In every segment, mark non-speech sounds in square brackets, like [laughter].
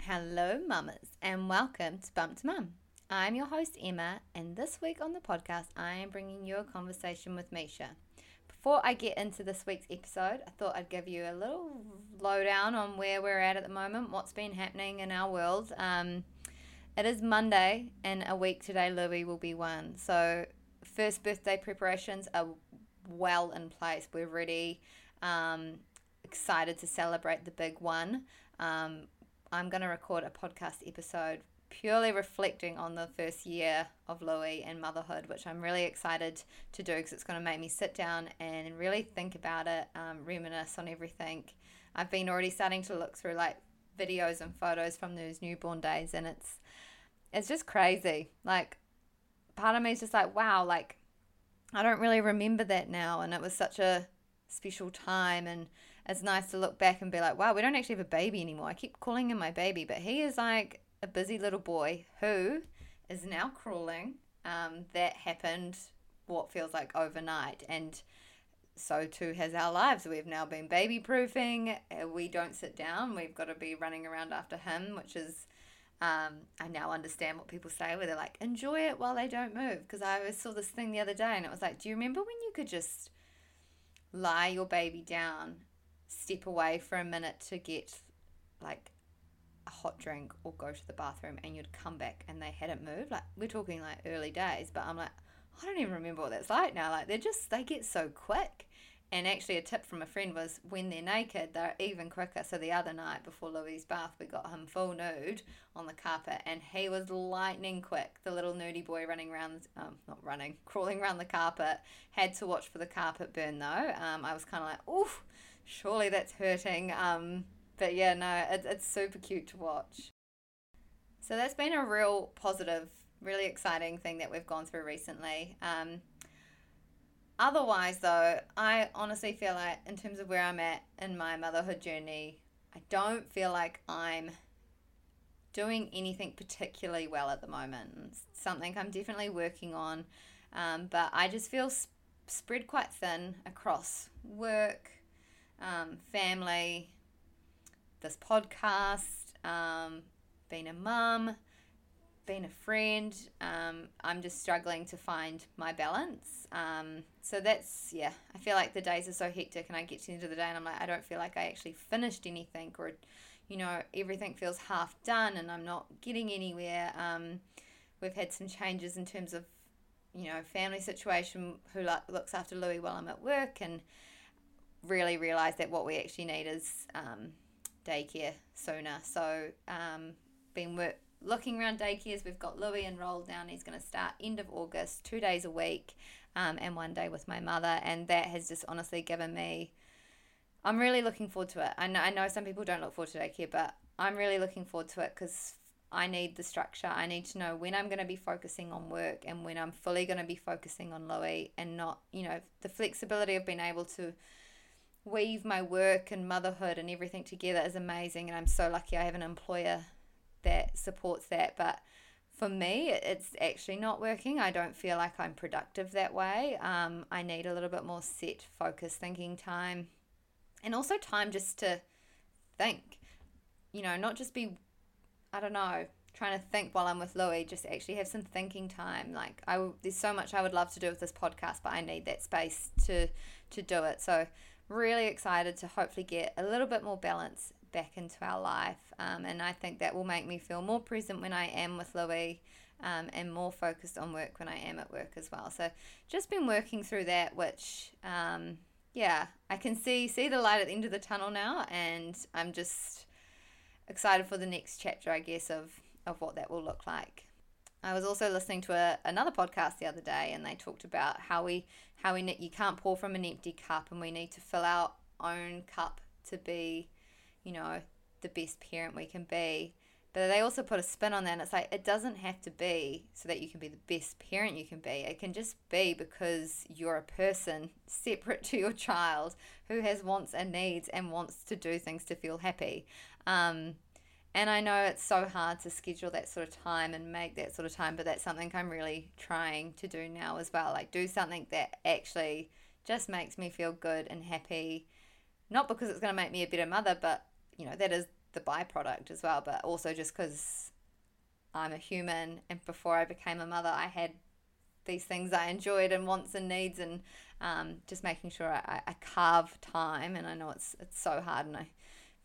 Hello, mamas, and welcome to Bump to Mum. I'm your host, Emma, and this week on the podcast, I am bringing you a conversation with Meisha. Before I get into this week's episode, I thought I'd give you a little lowdown on where we're at at the moment, what's been happening in our world. Um, it is Monday, and a week today, Louis will be one. So, first birthday preparations are well in place. We're ready, um, excited to celebrate the big one. Um, I'm going to record a podcast episode purely reflecting on the first year of Louis and motherhood, which I'm really excited to do because it's going to make me sit down and really think about it, um, reminisce on everything. I've been already starting to look through like videos and photos from those newborn days, and it's it's just crazy. Like, part of me is just like, wow, like I don't really remember that now, and it was such a special time and it's nice to look back and be like, wow, we don't actually have a baby anymore. I keep calling him my baby, but he is like a busy little boy who is now crawling. Um, that happened what feels like overnight. And so too has our lives. We've now been baby proofing. Uh, we don't sit down. We've got to be running around after him, which is, um, I now understand what people say where they're like, enjoy it while they don't move. Because I saw this thing the other day and it was like, do you remember when you could just lie your baby down step away for a minute to get like a hot drink or go to the bathroom and you'd come back and they hadn't moved. Like we're talking like early days, but I'm like, I don't even remember what that's like now. Like they're just they get so quick. And actually, a tip from a friend was when they're naked, they're even quicker. So the other night before Louis' bath, we got him full nude on the carpet, and he was lightning quick. The little nudie boy running around, um, not running, [laughs] crawling around the carpet. Had to watch for the carpet burn though. Um, I was kind of like, oof, surely that's hurting. Um, but yeah, no, it, it's super cute to watch. So that's been a real positive, really exciting thing that we've gone through recently. Um, otherwise, though, I honestly feel like, in terms of where I'm at in my motherhood journey, I don't feel like I'm doing anything particularly well at the moment. It's something I'm definitely working on, um, but I just feel sp- spread quite thin across work, um, family, this podcast, um, being a mum, being a friend. Um, I'm just struggling to find my balance. Um, so that's, yeah, I feel like the days are so hectic and I get to the end of the day and I'm like, I don't feel like I actually finished anything or, you know, everything feels half done and I'm not getting anywhere. Um, we've had some changes in terms of, you know, family situation, who lo- looks after Louis while I'm at work and, really realised that what we actually need is um, daycare sooner. So, um, been work, looking around daycares. We've got Louis enrolled now, and he's going to start end of August, two days a week, um, and one day with my mother. And that has just honestly given me. I'm really looking forward to it. I know, I know some people don't look forward to daycare, but I'm really looking forward to it because I need the structure. I need to know when I'm going to be focusing on work and when I'm fully going to be focusing on Louis and not, you know, the flexibility of being able to weave my work and motherhood and everything together is amazing and I'm so lucky I have an employer that supports that. But for me it's actually not working. I don't feel like I'm productive that way. Um, I need a little bit more set focus thinking time and also time just to think. You know not just be I don't know trying to think while I'm with Louis just actually have some thinking time. Like I there's so much I would love to do with this podcast but I need that space to to do it. So really excited to hopefully get a little bit more balance back into our life. Um, and I think that will make me feel more present when I am with Louis um, and more focused on work when I am at work as well. So just been working through that, which, um, yeah, I can see see the light at the end of the tunnel now, and I'm just excited for the next chapter, I guess, of of what that will look like. I was also listening to a, another podcast the other day, and they talked about how we how we you can't pour from an empty cup, and we need to fill our own cup to be, you know, the best parent we can be. But they also put a spin on that, and it's like it doesn't have to be so that you can be the best parent you can be. It can just be because you're a person [laughs] separate to your child who has wants and needs and wants to do things to feel happy. Um, and I know it's so hard to schedule that sort of time and make that sort of time, but that's something I'm really trying to do now as well. Like, do something that actually just makes me feel good and happy. Not because it's going to make me a better mother, but, you know, that is the byproduct as well, but also just because I'm a human and before I became a mother, I had these things I enjoyed and wants and needs, and um, just making sure I, I carve time. And I know it's it's so hard, and I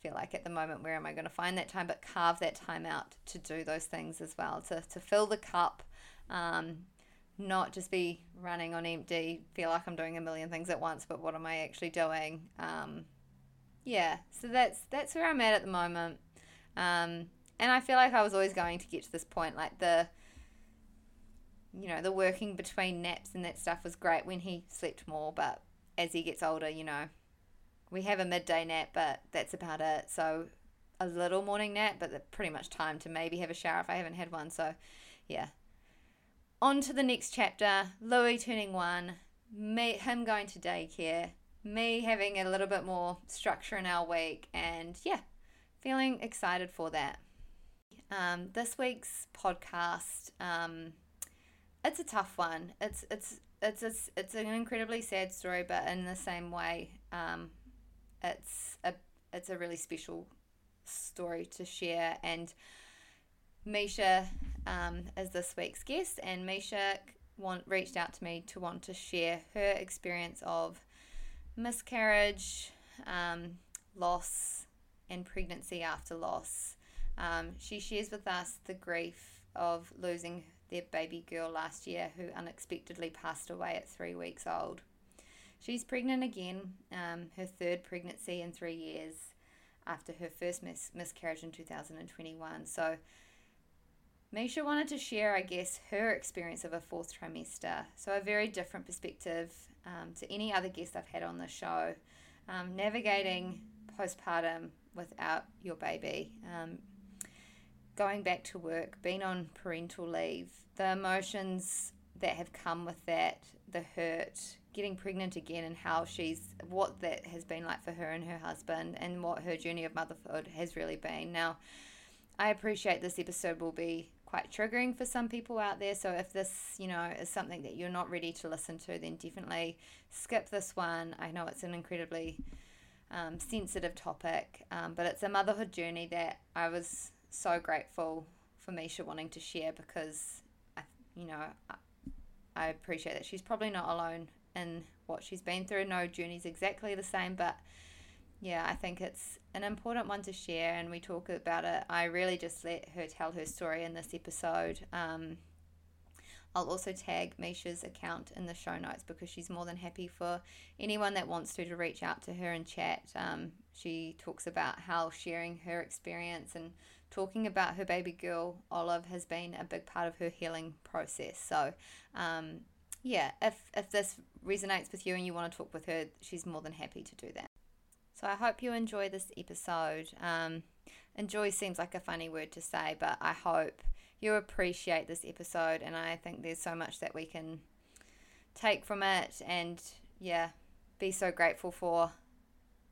feel like at the moment, where am I going to find that time? But carve that time out to do those things as well, to to fill the cup. Um, not just be running on empty, feel like I'm doing a million things at once, but what am I actually doing? Um, yeah, so that's that's where I'm at at the moment. Um, and I feel like I was always going to get to this point, like the you know, the working between naps and that stuff was great when he slept more, but as he gets older, you know, we have a midday nap, but that's about it. So a little morning nap, but pretty much time to maybe have a shower if I haven't had one. So yeah, on to the next chapter Louis turning one, me, him going to daycare, me having a little bit more structure in our week, and yeah, feeling excited for that. Um, this week's podcast, um, it's a tough one. It's it's it's a, it's an incredibly sad story, but in the same way, um, it's a it's a really special story to share and Meisha um, is this week's guest, and Meisha want, reached out to me to want to share her experience of miscarriage, um, loss, and pregnancy after loss. Um, she shares with us the grief of losing their baby girl last year who unexpectedly passed away at three weeks old. She's pregnant again, um, her third pregnancy in three years after her first mis- miscarriage in 2021. So Meisha wanted to share, I guess, her experience of a fourth trimester. So, a very different perspective um, to any other guest I've had on the show. Um, navigating postpartum without your baby, um, going back to work, being on parental leave, the emotions that have come with that, the hurt, getting pregnant again, and how she's what that has been like for her and her husband, and what her journey of motherhood has really been. Now, I appreciate this episode will be quite triggering for some people out there. So if this, you know, is something that you're not ready to listen to, then definitely skip this one. I know it's an incredibly um, sensitive topic, um, but it's a motherhood journey that I was so grateful for Meisha wanting to share because, I, you know, I, appreciate that she's probably not alone in what she's been through. No journey's exactly the same, but yeah, I think it's an important one to share, and we talk about it. I really just let her tell her story in this episode. Um, I'll also tag Meisha's account in the show notes because she's more than happy for anyone that wants to to reach out to her and chat. Um, she talks about how sharing her experience and talking about her baby girl Olive has been a big part of her healing process. So, um, yeah, if if this resonates with you and you want to talk with her, she's more than happy to do that. So I hope you enjoy this episode. Um, enjoy seems like a funny word to say, but I hope you appreciate this episode. And I think there's so much that we can take from it and, yeah, be so grateful for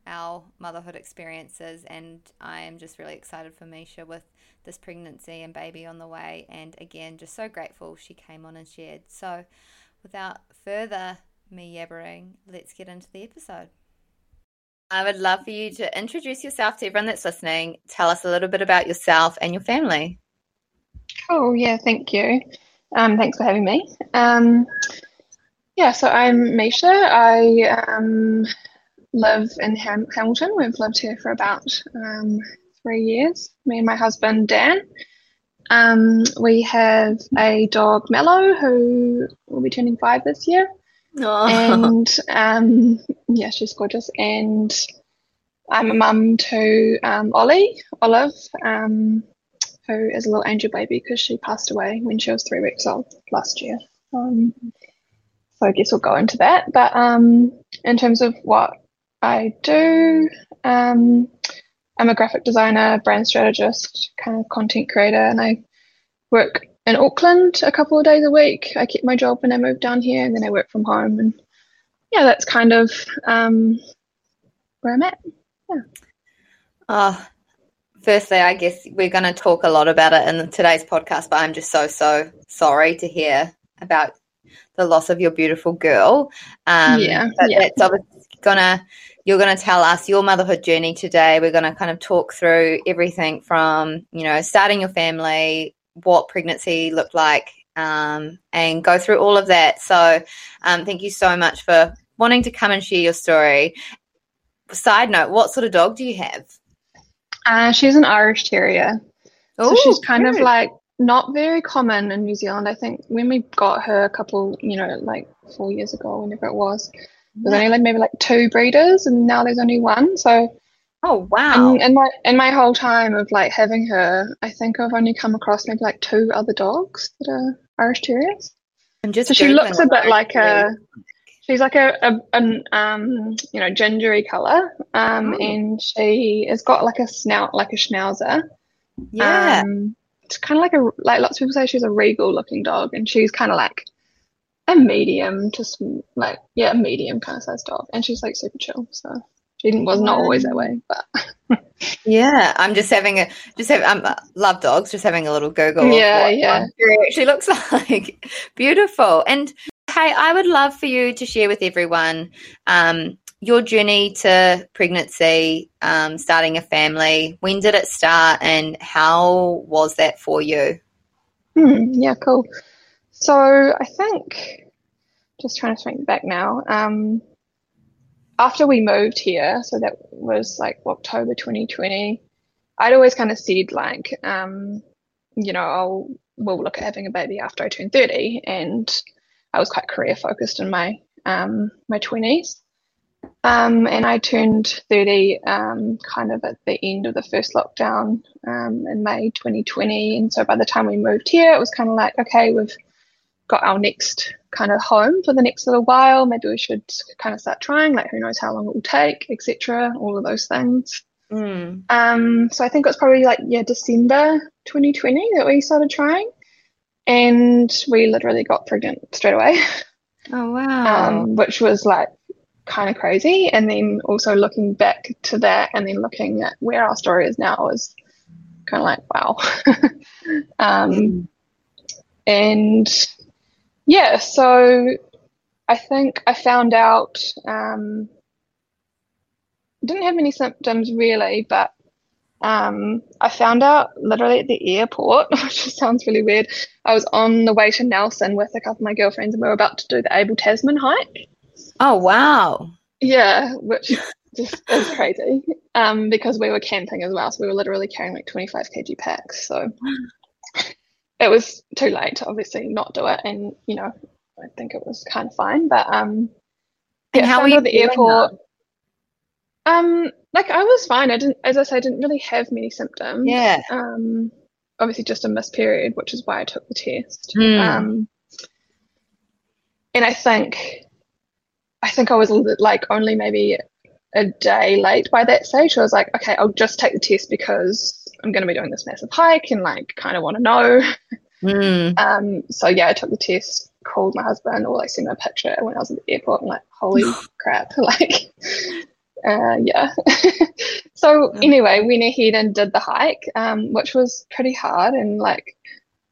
our motherhood experiences. And I am just really excited for Meisha with this pregnancy and baby on the way. And again, just so grateful she came on and shared. So without further me yabbering, let's get into the episode. I would love for you to introduce yourself to everyone that's listening. Tell us a little bit about yourself and your family. Cool. Yeah, thank you. Um, thanks for having me. Um, yeah, so I'm Meisha. I um, live in Ham- Hamilton. We've lived here for about um, three years, me and my husband, Dan. Um, we have a dog, Mellow, who will be turning five this year. Oh. And [laughs] um, yeah, she's gorgeous. And I'm a mum to um, Ollie, Olive, um, who is a little angel baby because she passed away when she was three weeks old last year. Um, so I guess we'll go into that. But um, in terms of what I do, um, I'm a graphic designer, brand strategist, kind of content creator, and I work in Auckland a couple of days a week. I kept my job when I moved down here, and then I work from home. And yeah, that's kind of um, where I'm at. Yeah. Oh, firstly, I guess we're going to talk a lot about it in today's podcast, but I'm just so, so sorry to hear about the loss of your beautiful girl. Um, yeah, yeah. That's obviously gonna you're gonna tell us your motherhood journey today. We're gonna kind of talk through everything from you know starting your family, what pregnancy looked like, um, and go through all of that. So, um, thank you so much for wanting to come and share your story. Side note: What sort of dog do you have? Uh, she's an Irish Terrier. So she's kind good. of like not very common in New Zealand. I think when we got her a couple, you know, like four years ago, whenever it was, there's only like maybe like two breeders, and now there's only one. So Oh wow! in, in my in my whole time of like having her, I think I've only come across maybe like two other dogs that are Irish Terriers. I'm just So she looks a bit like a she's like a, a an um you know gingery color um Oh. and she has got like a snout like a schnauzer Yeah. um it's kind of like a like lots of people say she's a regal looking dog and she's kind of like a medium to sm- like yeah a medium kind of size dog and she's like super chill so she didn't- was not always that way but [laughs] Yeah, I'm just having a just have I'm uh, love dogs. Just having a little Google. Yeah, yeah. She looks [laughs] like beautiful. And hey, I would love for you to share with everyone um, your journey to pregnancy, um, starting a family. When did it start, and how was that for you? Hmm, yeah, cool. So I think just trying to think back now. Um, after we moved here, so that was like October 2020, I'd always kind of said like, um, you know, I'll we'll look at having a baby after I turn 30, and I was quite career focused in my um my 20s. Um, and I turned 30 um, kind of at the end of the first lockdown um, in May 2020. And so by the time we moved here, it was kind of like, okay, we've got our next kind of home for the next little while. Maybe we should kind of start trying, like who knows how long it will take, etc. All of those things. Mm. Um, so I think it was probably like yeah December 2020 that we started trying, and we literally got pregnant straight away Oh wow! um, which was like kind of crazy. And then also looking back to that and then looking at where our story is now is kind of like, wow. [laughs] um, Mm. and yeah, so I think I found out, um, didn't have any symptoms really, but um, I found out literally at the airport, [laughs] which sounds really weird. I was on the way to Nelson with a couple of my girlfriends, and we were about to do the Abel Tasman hike. Oh wow! Yeah, which [laughs] just is crazy. Um, because we were camping as well, so we were literally carrying like 25 kg packs. So [gasps] [laughs] it was too late to obviously not do it, and you know, I think it was kind of fine. But um, And yeah, how were you the airport. Um, like I was fine. I didn't, as I say, I didn't really have many symptoms. Yeah. Um, obviously just a missed period, which is why I took the test. Mm. Um, and I think, I think I was a little- like only maybe a day late by that stage. I was like, okay, I'll just take the test because I'm going to be doing this massive hike and like kind of want to know. Mm. Um, so yeah, I took the test, called my husband, or like sent him a picture when I was at the airport. and like, holy [laughs] crap! [laughs] Like, uh, yeah. [laughs] so anyway, went ahead and did the hike, um, which was pretty hard and like,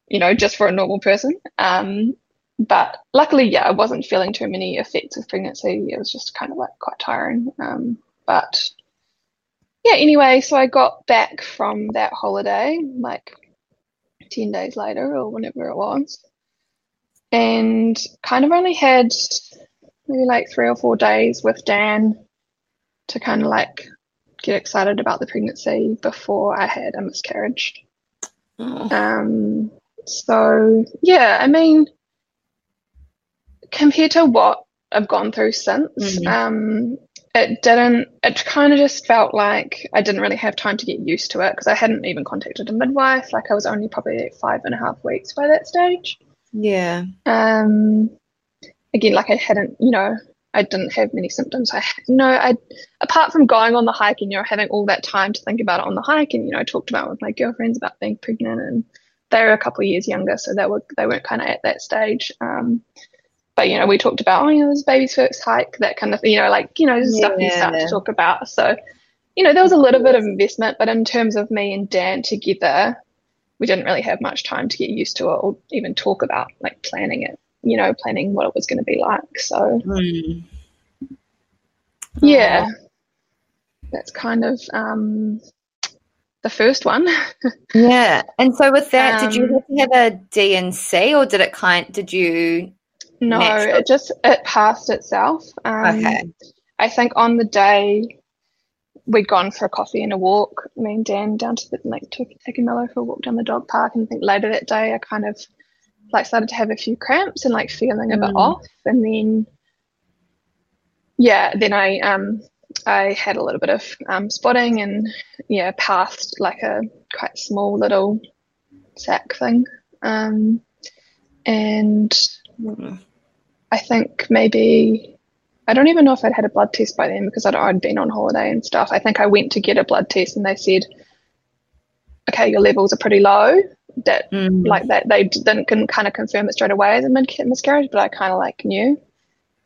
you know, just for a normal person. Um, but luckily, yeah, I wasn't feeling too many effects of pregnancy. It was just kind of like quite tiring. Um, but yeah, anyway, so I got back from that holiday like 10 days later or whenever it was, and kind of only had maybe like three or four days with Dan to kind of like get excited about the pregnancy before I had a miscarriage. Oh. Um, so yeah, I mean, compared to what I've gone through since, Mhm. um, it didn't, it kind of just felt like I didn't really have time to get used to it because I hadn't even contacted a midwife. Like I was only probably like five and a half weeks by that stage. Yeah. Um, again, like I hadn't, you know, I didn't have many symptoms. I, you know, I, apart from going on the hike and, you know, having all that time to think about it on the hike and, you know, I talked about with my girlfriends about being pregnant and they were a couple of years younger, so they were, they weren't kind of at that stage. Um, but, you know, we talked about, oh, you know, this baby's first hike, that kind of, you know, like, you know, just stuff you start to talk about. So, you know, there was a little bit of investment, but in terms of me and Dan together, we didn't really have much time to get used to it or even talk about like planning it, you know, planning what it was going to be like. So, Mm. Yeah. That's kind of um, the first one. [laughs] yeah. And so with that, um, did you Um, have have a D&C or did it kind did you no, Natural. it just it passed itself. Um, Okay. I think on the day we'd gone for a coffee and a walk, me and Dan down to the like took taking Mello for a walk down the dog park, and I think later that day I kind of like started to have a few cramps and like feeling a bit Mm. off, and then yeah, then I um I had a little bit of um spotting and yeah passed like a quite small little sac thing, um and Mm. I think maybe I don't even know if I'd had a blood test by then because I'd, I'd been on holiday and stuff. I think I went to get a blood test and they said, "Okay, your levels are pretty low." That Mm. like that they didn't can kind of confirm it straight away as a mid miscarriage, but I kind of like knew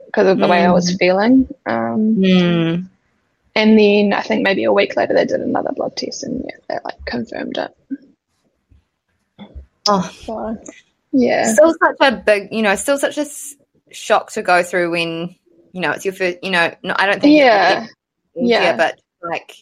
because of the way I was feeling. Um, Mm. and then I think maybe a week later they did another blood test and yeah, they like confirmed it. Oh, So yeah, still such a big, you know, still such a shock to go through when, you know, it's your first, you know, no, I don't think yeah, easier, Yeah. but like,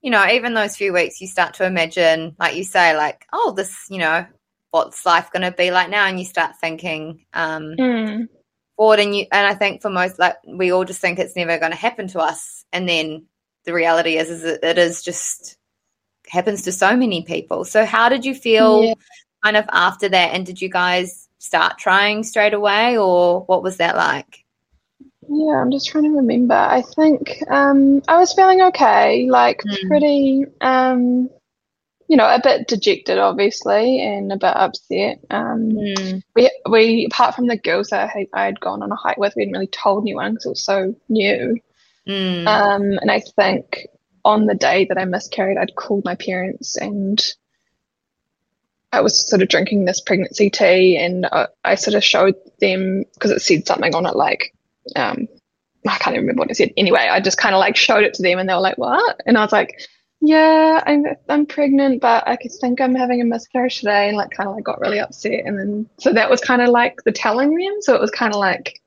you know, even those few weeks you start to imagine, like you say, like, oh, this, you know, what's life going to be like now? And you start thinking, um, Mm, forward and you, and I think for most, like, we all just think it's never going to happen to us. And then the reality is, is it is just happens to so many people. So how did you feel Yeah. kind of after that? And did you guys start trying straight away or what was that like? Yeah, I'm just trying to remember. I think um, I was feeling okay, like Mm. pretty, um, you know, a bit dejected, obviously, and a bit upset. Um, we we apart from the girls that I I had gone on a hike with, we hadn't really told anyone because it was so new. Mm. Um, and I think on the day that I miscarried, I'd called my parents and I was sort of drinking this pregnancy tea, and I, I sort of showed them because it said something on it like, um, I can't even remember what it said. Anyway, I just kind of like showed it to them, and they were like, "What?" And I was like, "Yeah, I'm I'm pregnant, but I could think I'm having a miscarriage today," and like kind of like got really upset, and then so that was kind of like the telling them. So it was kind of like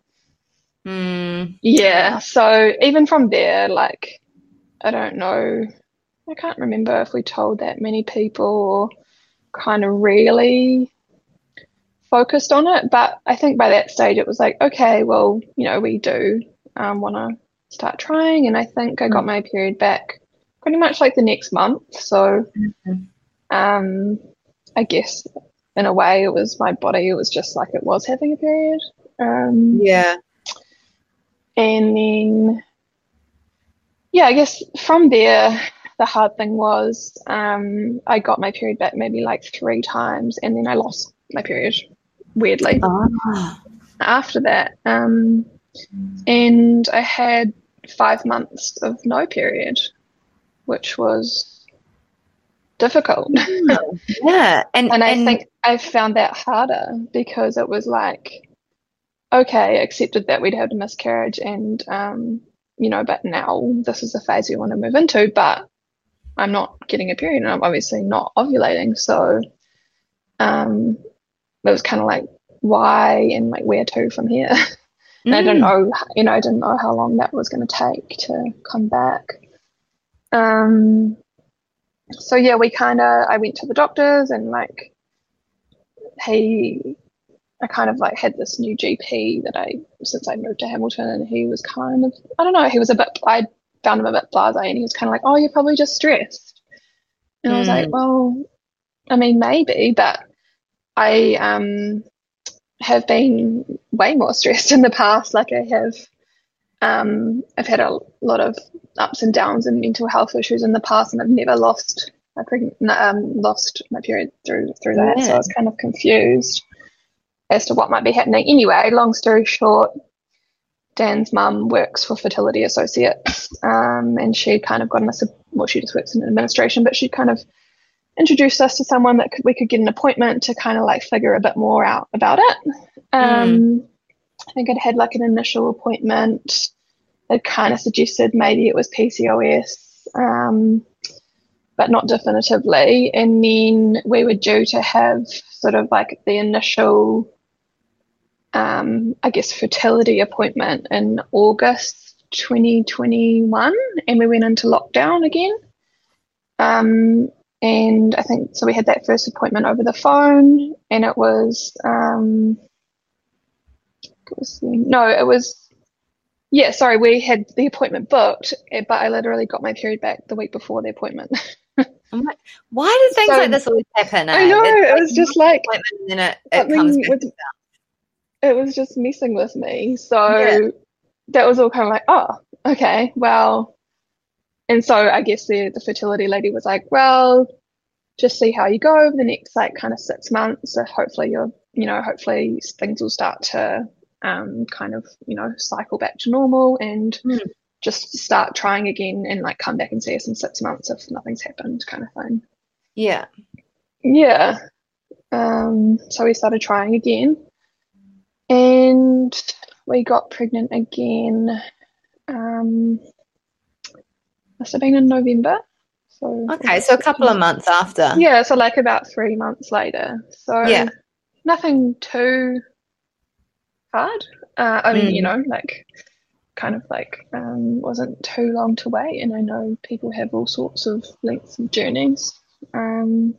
Mm. yeah, so even from there, like, I don't know, I can't remember if we told that many people or kind of really focused on it, but I think by that stage it was like, okay, well, you know, we do um, want to start trying, and I think I got my period back pretty much like the next month, so Mhm. um, I guess in a way it was my body, it was just like it was having a period. Um, Yeah. and then, yeah, I guess from there, the hard thing was um, I got my period back maybe like three times, and then I lost my period weirdly Oh. after that. Um, and I had five months of no period, which was difficult. Yeah. And, And I and- think I found that harder because it was like, okay, accepted that we'd had a miscarriage and, um, you know, but now this is the phase we want to move into, but I'm not getting a period and I'm obviously not ovulating. So, um, it was kind of like, why and like where to from here? [laughs] And I didn't Mm. know, you know, I didn't know how long that was going to take to come back. Um, so yeah, we kind of, I went to the doctors and like, he, I kind of like had this new GP that I, since I moved to Hamilton, and he was kind of, I don't know, he was a bit, I found him a bit blasé, and he was kind of like, oh, you're probably just stressed. And I was like, Mm. well, I mean, maybe, but I, um, have been way more [laughs] stressed in the past. Like I have, um, I've had a lot of ups and downs and mental health issues in the past, and I've never lost my pregnant, um, lost my period through through that. So I was kind of confused as to what might be happening. Anyway, long story short, Dan's mum works for Fertility Associates, um, and she kind of got us. A, well, she just works in administration, but she kind of introduced us to someone that could, we could get an appointment to kind of like figure a bit more out about it. Um, I think I'd had like an initial appointment. It kind of suggested maybe it was PCOS, um, but not definitively. And then we were due to have sort of like the initial, um, I guess, fertility appointment in August 2021 and we went into lockdown again. Um, and I think so we had that first appointment over the phone and it was um it was no, it was yeah, sorry, we had the appointment booked, eh, but I literally got my period back the week before the appointment. [laughs] like, why do things so, like this always happen? Eh? I know it was just like and then it, it comes with, it was just messing with me. So yeah. that was all kind of like, oh, okay, well, and so I guess the the fertility lady was like, well, just see how you go over the next like kind of six months. So hopefully you're, you know, hopefully things will start to um, kind of, you know, cycle back to normal and mm. just start trying again and like come back and see us in six months if nothing's happened, kind of thing. Yeah. Yeah. Um, so we started trying again and we got pregnant again. Um, must have been in November. So okay, so a couple of months after. Yeah, so like about three months later. So yeah, nothing too hard. Uh, I mean, mm. you know, like kind of like um, wasn't too long to wait, and I know people have all sorts of lengths of journeys. Um,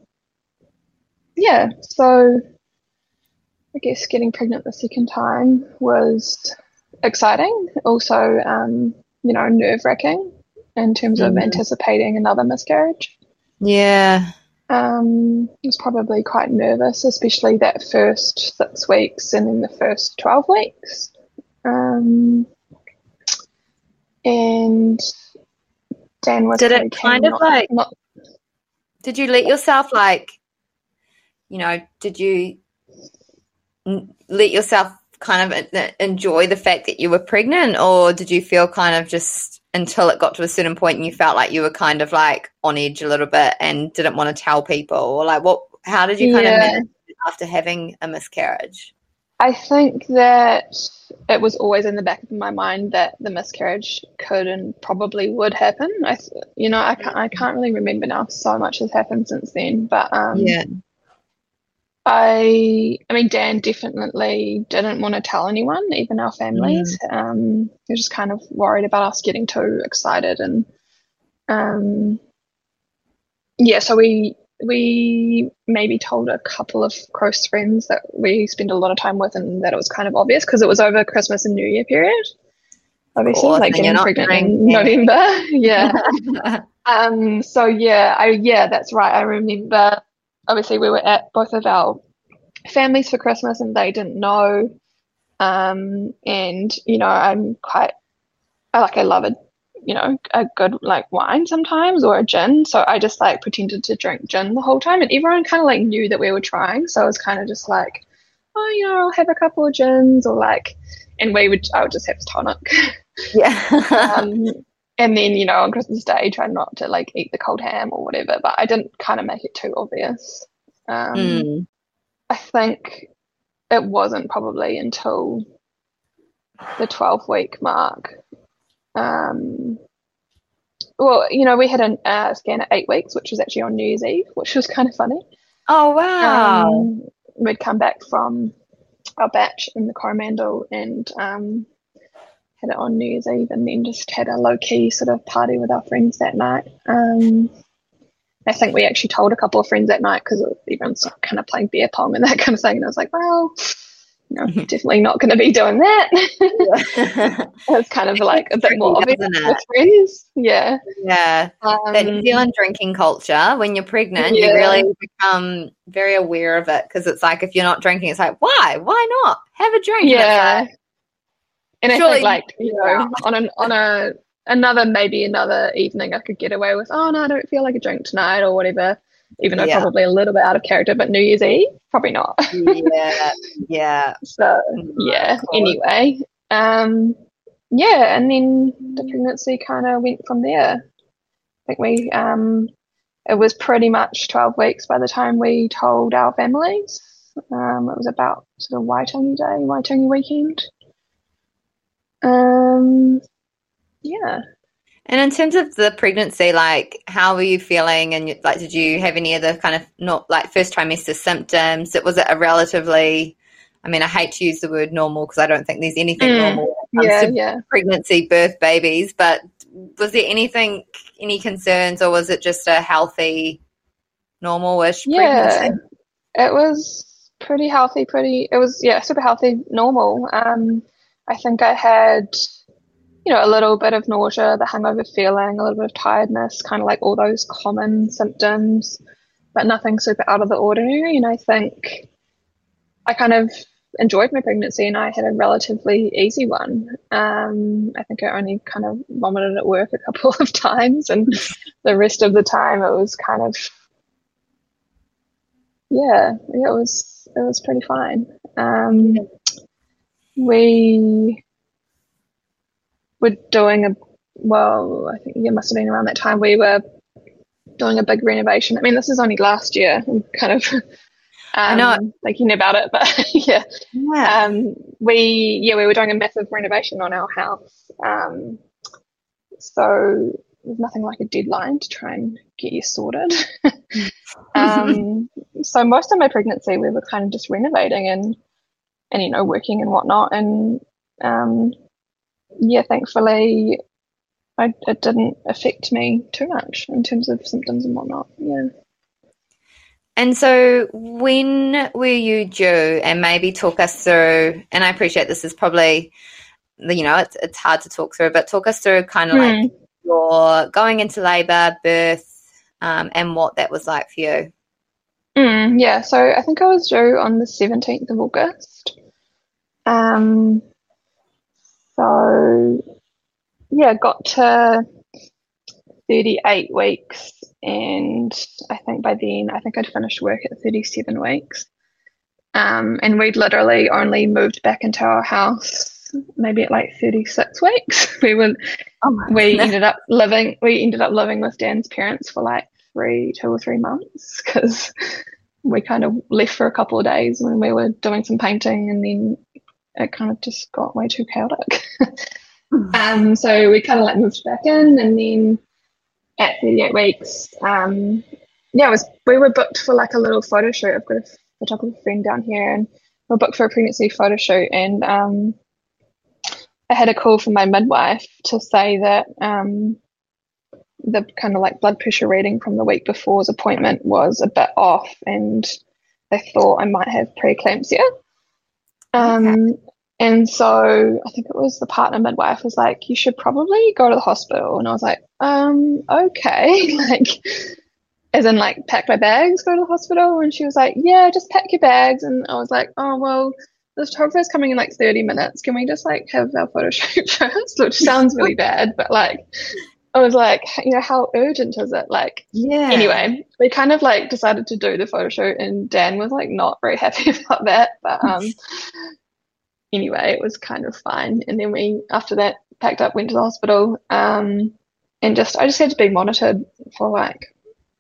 yeah, so I guess getting pregnant the second time was exciting. Also, um, you know, nerve wracking in terms mm-hmm. of anticipating another miscarriage. Yeah. Um, I was probably quite nervous, especially that first six weeks and then the first 12 weeks. Um, and Dan was Did it kind of not, like, not, did you let yourself like, you know, did you let yourself kind of enjoy the fact that you were pregnant or did you feel kind of just until it got to a certain point and you felt like you were kind of like on edge a little bit and didn't want to tell people? Or like what how did you kind yeah. of after having a miscarriage? I think that it was always in the back of my mind that the miscarriage could and probably would happen. I you know i can't, I can't really remember now so much has happened since then but um yeah I, I mean, Dan definitely didn't want to tell anyone, even our families. Mm. Um, he was just kind of worried about us getting too excited, and um, yeah, so we we maybe told a couple of close friends that we spend a lot of time with, and that it was kind of obvious because it was over Christmas and New Year period. Obviously, like getting pregnant in November, [laughs] yeah. [laughs] um, so yeah, I yeah, that's right. I remember obviously we were at both of our families for Christmas and they didn't know. Um, and you know, I'm quite, I like, I love a, you know, a good like wine sometimes or a gin. So I just like pretended to drink gin the whole time, and everyone kind of like knew that we were trying. So I was kind of just like, oh, you know, I'll have a couple of gins or like, and we would, I would just have tonic. Yeah. [laughs] um, and then you know on christmas day try not to like eat the cold ham or whatever but i didn't kind of make it too obvious. Um, mm. i think it wasn't probably until the 12 week mark um, well you know we had a uh, scan at eight weeks which was actually on new year's eve which was kind of funny. Oh wow. Um, we'd come back from our bach in the coromandel and um, had it on New Year's Eve and then just had a low key sort of party with our friends that night. Um, I think we actually told a couple of friends that night because everyone's kind of playing beer pong and that [laughs] kind of thing. And I was like, well, no, definitely not going to be doing that. [laughs] it's kind of like a bit more obvious with friends. Yeah. Yeah. Um, that New Zealand drinking culture, when you're pregnant, yeah. you really become very aware of it because it's like if you're not drinking, it's like, why? Why not? Have a drink. Yeah. And I think like, you know, on an on a another maybe another evening I could get away with, oh no, I don't feel like a drink tonight or whatever. Even though yeah. probably a little bit out of character, but New Year's Eve, probably not. yeah. Yeah. [laughs] So yeah. Anyway. Um yeah, and then the pregnancy kind of went from there. I think we um it was pretty much 12 weeks by the time we told our families. Um, it was about sort of Waitangi Day, Waitangi weekend. Um, yeah. And in terms of the pregnancy, like how were you feeling? And like, did you have any other kind of not like first trimester symptoms? It was it a relatively, I mean, I hate to use the word normal because I don't think there's anything Mm. normal when it comes Yeah, to yeah. pregnancy, birth, babies. But was there anything, any concerns, or was it just a healthy, normal-ish Yeah, pregnancy? it was pretty healthy, pretty, it was, yeah, super healthy, normal. Um, I think I had, you know, a little bit of nausea, the hangover feeling, a little bit of tiredness, kind of like all those common symptoms, but nothing super out of the ordinary. And I think I kind of enjoyed my pregnancy and I had a relatively easy one. Um, I think I only kind of vomited at work a couple [laughs] of times, and the rest of the time it was kind of yeah, it was it was pretty fine. Um, we were doing a well, I think it must have been around that time we were doing a big renovation. I mean, this is only last year. I'm kind of um, I know. thinking about it, [laughs] but yeah, Yeah. um, we yeah we were doing a massive renovation on our house. Um, so there's nothing like a deadline to try and get you sorted. [laughs] [laughs] um, so most of my pregnancy we were kind of just renovating and and you know working and whatnot and um, yeah thankfully I, it didn't affect me too much in terms of symptoms and whatnot yeah And so, when were you due? And maybe talk us through. And I appreciate this is probably, you know, it's it's hard to talk through, but talk us through kind of like your going into labour, birth, um, and what that was like for you. Mm, yeah, so I think I was due on the 17th of August. Um, so yeah, got to 38 weeks, and I think by then I think I'd finished work at 37 weeks. Um, and we'd literally only moved back into our house maybe at like 36 weeks. [laughs] We were Oh we ended up living we ended up living with Dan's parents for like three two or three months [laughs] because we kind of left for a couple of days when we were doing some painting and then it kind of just got way too chaotic. Um so we kind of like moved back in and then at 38 weeks um yeah it was we were booked for like a little photo shoot. I've got a photographer friend down here and we are booked for a pregnancy photo shoot and um I had a call from my midwife to say that um, the kind of like blood pressure reading from the week before's appointment was a bit off, and they thought I might have preeclampsia. Um, And so I think it was the partner midwife was like, "You should probably go to the hospital," and I was like, "Um, okay," [laughs] like. As in, like, pack my bags, go to the hospital, and she was like, "Yeah, just pack your bags." And I was like, "Oh well, the photographer's coming in like 30 minutes. Can we just like have our photo shoot [laughs] first? Which sounds really [laughs] bad, but like, I was like, you know, how urgent is it? Like, Yeah. anyway, we kind of like decided to do the photo shoot, and Dan was like not very [laughs] happy about that. But um, anyway, it was kind of fine. And then we, after that, packed up, went to the hospital, um, and just I just had to be monitored for like,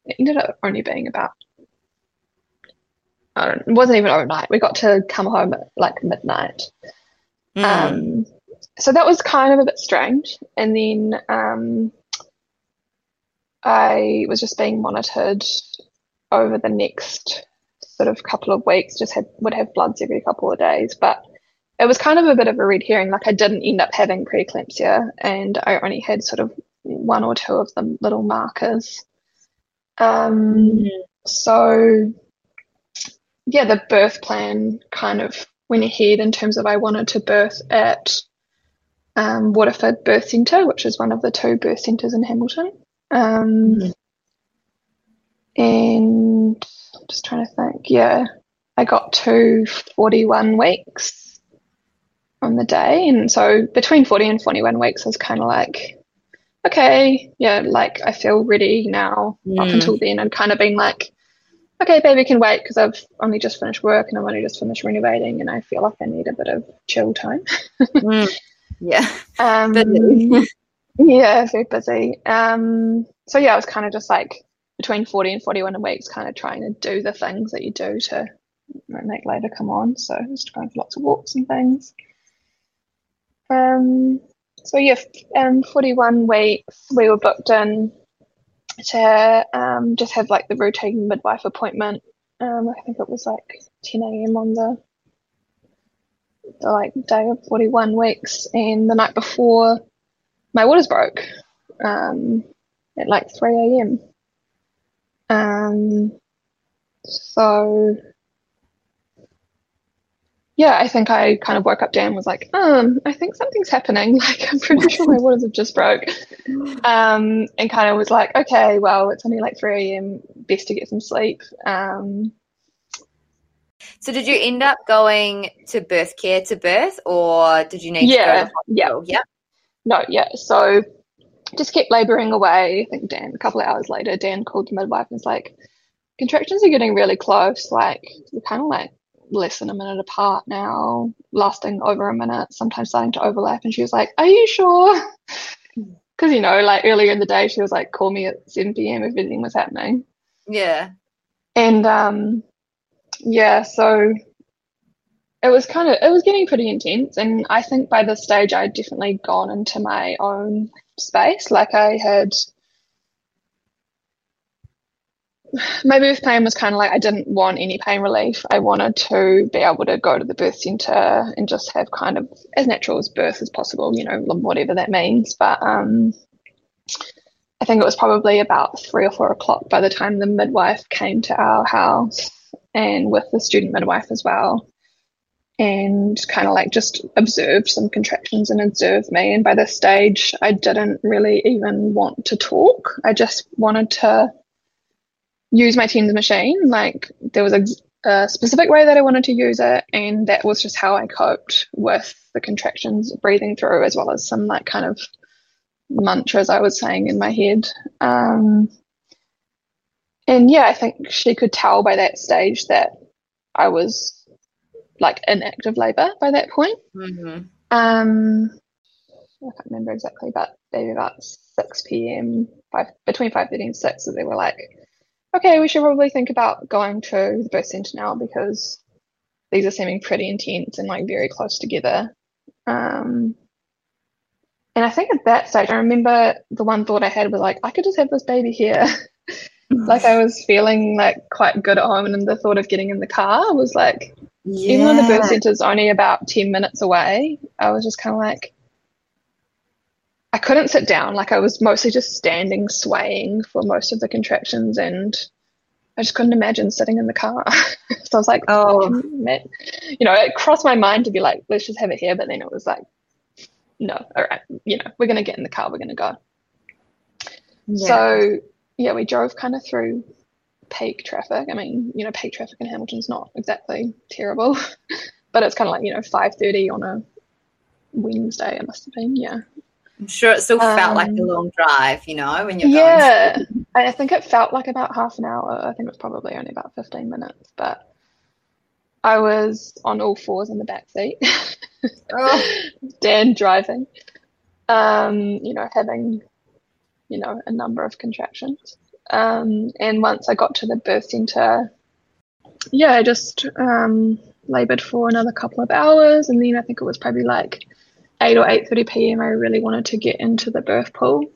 it ended up only being about I don't, it wasn't even overnight. We got to come home at like midnight. Mm. Um, so that was kind of a bit strange. And then um, I was just being monitored over the next sort of couple of weeks. Just had would have bloods every couple of days, but it was kind of a bit of a red herring. Like I didn't end up having preeclampsia, and I only had sort of one or two of the little markers. Um, so yeah, the birth plan kind of went ahead in terms of I wanted to birth at um, Waterford Birth Centre, which is one of the two birth centres in Hamilton. Um, Mhm. And I'm just trying to think, yeah, I got to 41 weeks on the day. And so between 40 and 41 weeks, I was kind of like, okay, yeah, like I feel ready now. Up Mm. until then, I'd kind of been like, okay, baby can wait because I've only just finished work and I've only just finished renovating and I feel like I need a bit of chill time. [laughs] Mm. Yeah. Um. Yeah, very busy. Um, so yeah, I was kind of just like between 40 and 41 weeks, kind of trying to do the things that you do to make later come on. So just going for lots of walks and things. Um, so yeah, um, 41 weeks, we were booked in to um, just have like the routine midwife appointment. Um, I think it was like 10 a.m. on the the like day of 41 weeks, and the night before, my waters broke um, at like 3 a.m. Um, so yeah, I think I kind of woke up Dan was like, um, I think something's happening. [laughs] Like, I'm pretty sure my waters have just broke. Um, and kind of was like, okay, well, it's only like 3 a.m. Best to get some sleep. Um, so did you end up going to birth care to birth or did you need yeah, to go to hospital? Yeah. Yeah. No, yeah. So just kept laboring away. I think Dan, a couple of hours later, Dan called the midwife and was like, contractions are getting really close. Like, we're kind of like less than a minute apart now, lasting over a minute, sometimes starting to overlap. And she was like, Are you sure? [laughs] Because, you know, like earlier in the day, she was like, Call me at 7 p.m. if anything was happening. Yeah. And um, yeah, so it was kind of, it was getting pretty intense. And I think by this stage, I'd definitely gone into my own space. Like I had my birth pain was kind of like I didn't want any pain relief. I wanted to be able to go to the birth center and just have kind of as natural as birth as possible, you know, whatever that means. But um, I think it was probably about three or four o'clock by the time the midwife came to our house and with the student midwife as well. And kind of like just observed some contractions and observed me. And by this stage, I didn't really even want to talk. I just wanted to use my TENS machine. Like there was a, a, specific way that I wanted to use it, and that was just how I coped with the contractions, breathing through, as well as some like kind of mantras I was saying in my head. Um, and yeah, I think she could tell by that stage that I was like in active labour by that point. Mm-hmm. Um, I can't remember exactly, but maybe about 6 p.m. Five, between 5:30 and 6, so they were like, okay, we should probably think about going to the birth center now because these are seeming pretty intense and like very close together. Um, and I think at that stage, I remember the one thought I had was like, I could just have this baby here. [laughs] like I was feeling like quite good at home, and the thought of getting in the car was like, Yeah. even though the birth center is only about 10 minutes away, I was just kind of like, I couldn't sit down. Like I was mostly just standing, swaying for most of the contractions, and I just couldn't imagine sitting in the car. [laughs] so I was like, Oh. man. you know, it crossed my mind to be like, let's just have it here. But then it was like, no, all right, you know, we're going to get in the car, we're going to go. Yeah. So yeah, we drove kind of through peak traffic. I mean, you know, peak traffic in Hamilton's not exactly terrible, [laughs] but it's kind of like you know five thirty on a Wednesday. It must have been, yeah. I'm sure it still felt like a Um, long drive, you know, when you're Yeah, I think it felt like about half an hour. I think it was probably only about fifteen minutes, but I was on all fours in the back seat. Oh, [laughs] Dan driving, um, you know, having, you know, a number of contractions. Um, and once I got to the birth center, yeah, I just um, labored for another couple of hours, and then I think it was probably like eight or eight thirty p.m. I really wanted to get into the birth pool,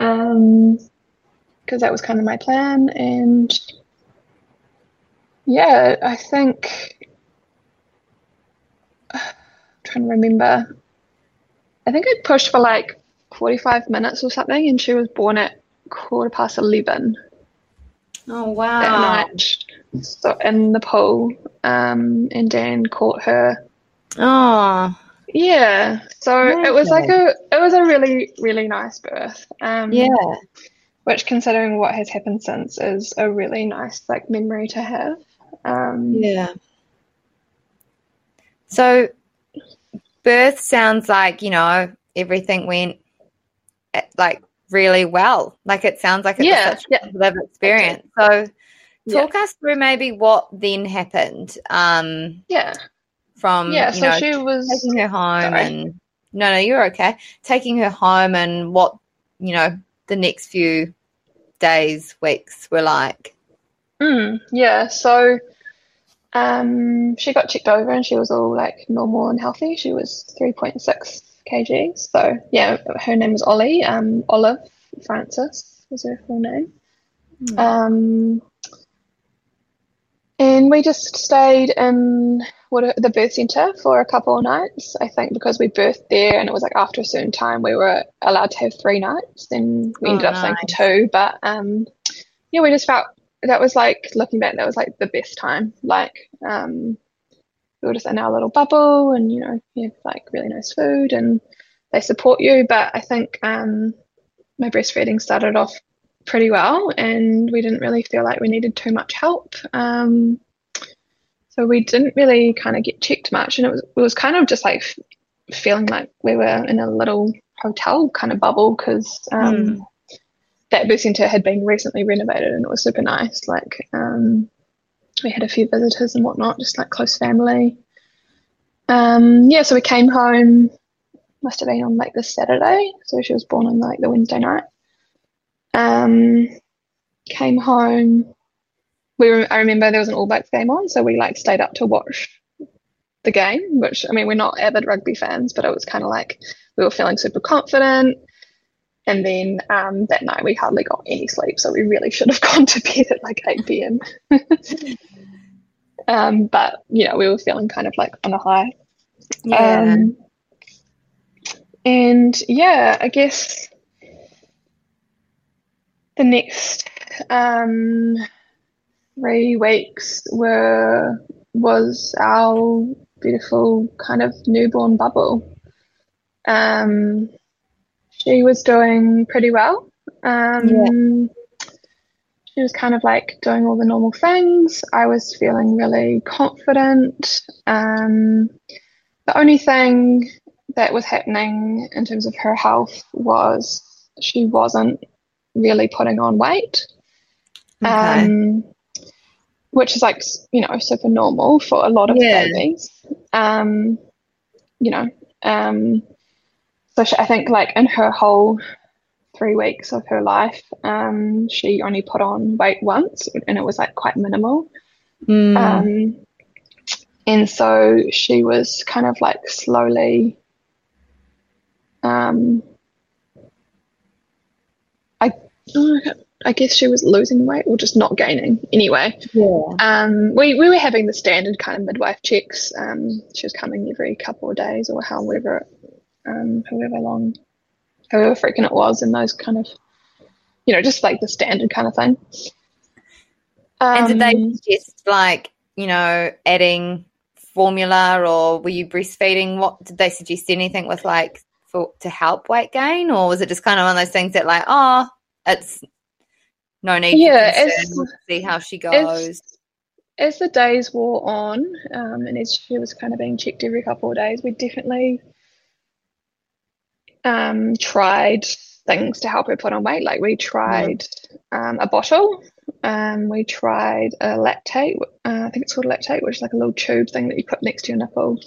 um, because that was kind of my plan, and yeah, I think [sighs] I'm trying to remember. I think I pushed for like 45 minutes or something, and she was born at quarter past 11 oh that wow. night. So in the pool, um, and Dan caught her. Oh, Yeah, so it was like a it was a really really nice birth. Um, yeah. which considering what has happened since is a really nice like memory to have. Um, Yeah. So, birth sounds like, you know, everything went eh, like really well. Like it sounds like it Yeah, such yeah. a positive experience. So, Yeah. talk us through maybe what then happened um, yeah, from, yeah. you So know, she was taking her home Sorry. and no, no, you're okay. Taking her home and what, you know, the next few days, weeks were like. Mm, yeah, so um, she got checked over and she was all like normal and healthy. She was 3.6 kg. So yeah, her name was Ollie. Um, Olive Francis was her full name. Um, and we just stayed in water the birth center for a couple of nights. I think because we birthed there and it was like after a certain time we were allowed to have three nights. Then we Oh, ended up staying for two. But um, yeah, we just felt that was like looking back, that was like the best time. Like um, we were just in our little bubble, and you know, you have like really nice food, and they support you. But I think um, my breastfeeding started off pretty well, and we didn't really feel like we needed too much help. Um, so we didn't really kind of get checked much, and it was it was kind of just like feeling like we were in a little hotel kind of bubble because um, Mm. that birth centre had been recently renovated and it was super nice. Like um, we had a few visitors and whatnot, just like close family. Um, yeah, so we came home. Must have been on like the Saturday, so she was born on like the Wednesday night. Um, came home. We rem- I remember there was an All Blacks game on, so we like stayed up to watch the game. Which I mean, we're not avid rugby fans, but it was kind of like we were feeling super confident. And then um, that night we hardly got any sleep, so we really should have [laughs] gone to bed at like 8 p.m. [laughs] um, but you know, we were feeling kind of like on a high. Yeah. Um, and yeah, I guess the next um, three weeks were was our beautiful kind of newborn bubble. Um, she was doing pretty well. Um, She was kind of like doing all the normal things. I was feeling really confident. Um, the only thing that was happening in terms of her health was she wasn't really putting on weight, okay. um, which is like, you know, super normal for a lot of Yeah. babies. Um, you know, um, so she, I think like in her whole three weeks of her life, um, she only put on weight once and it was like quite minimal. Mm. Um, and so she was kind of like slowly, um, I, I guess she was losing weight or just not gaining anyway. yeah. Um, we, we were having the standard kind of midwife checks. Um, she was coming every couple of days or however, um, however long, however frequent it was, and those kind of, you know, just like the standard kind of thing. And did they Um, suggest like, you know, adding formula or were you breastfeeding? What did they suggest anything with like for to help weight gain? Or was it just kind of one of those things that like, oh, it's no need Yeah, for it's- we'll see how she as, goes. as the days wore on, um, and as she was kind of being checked every couple of days, we definitely um, tried things to help her put on weight. Like we tried um, a bottle, um, we tried a lactate. Uh, I think it's called lactate, which is like a little tube thing that you put next to your nipple.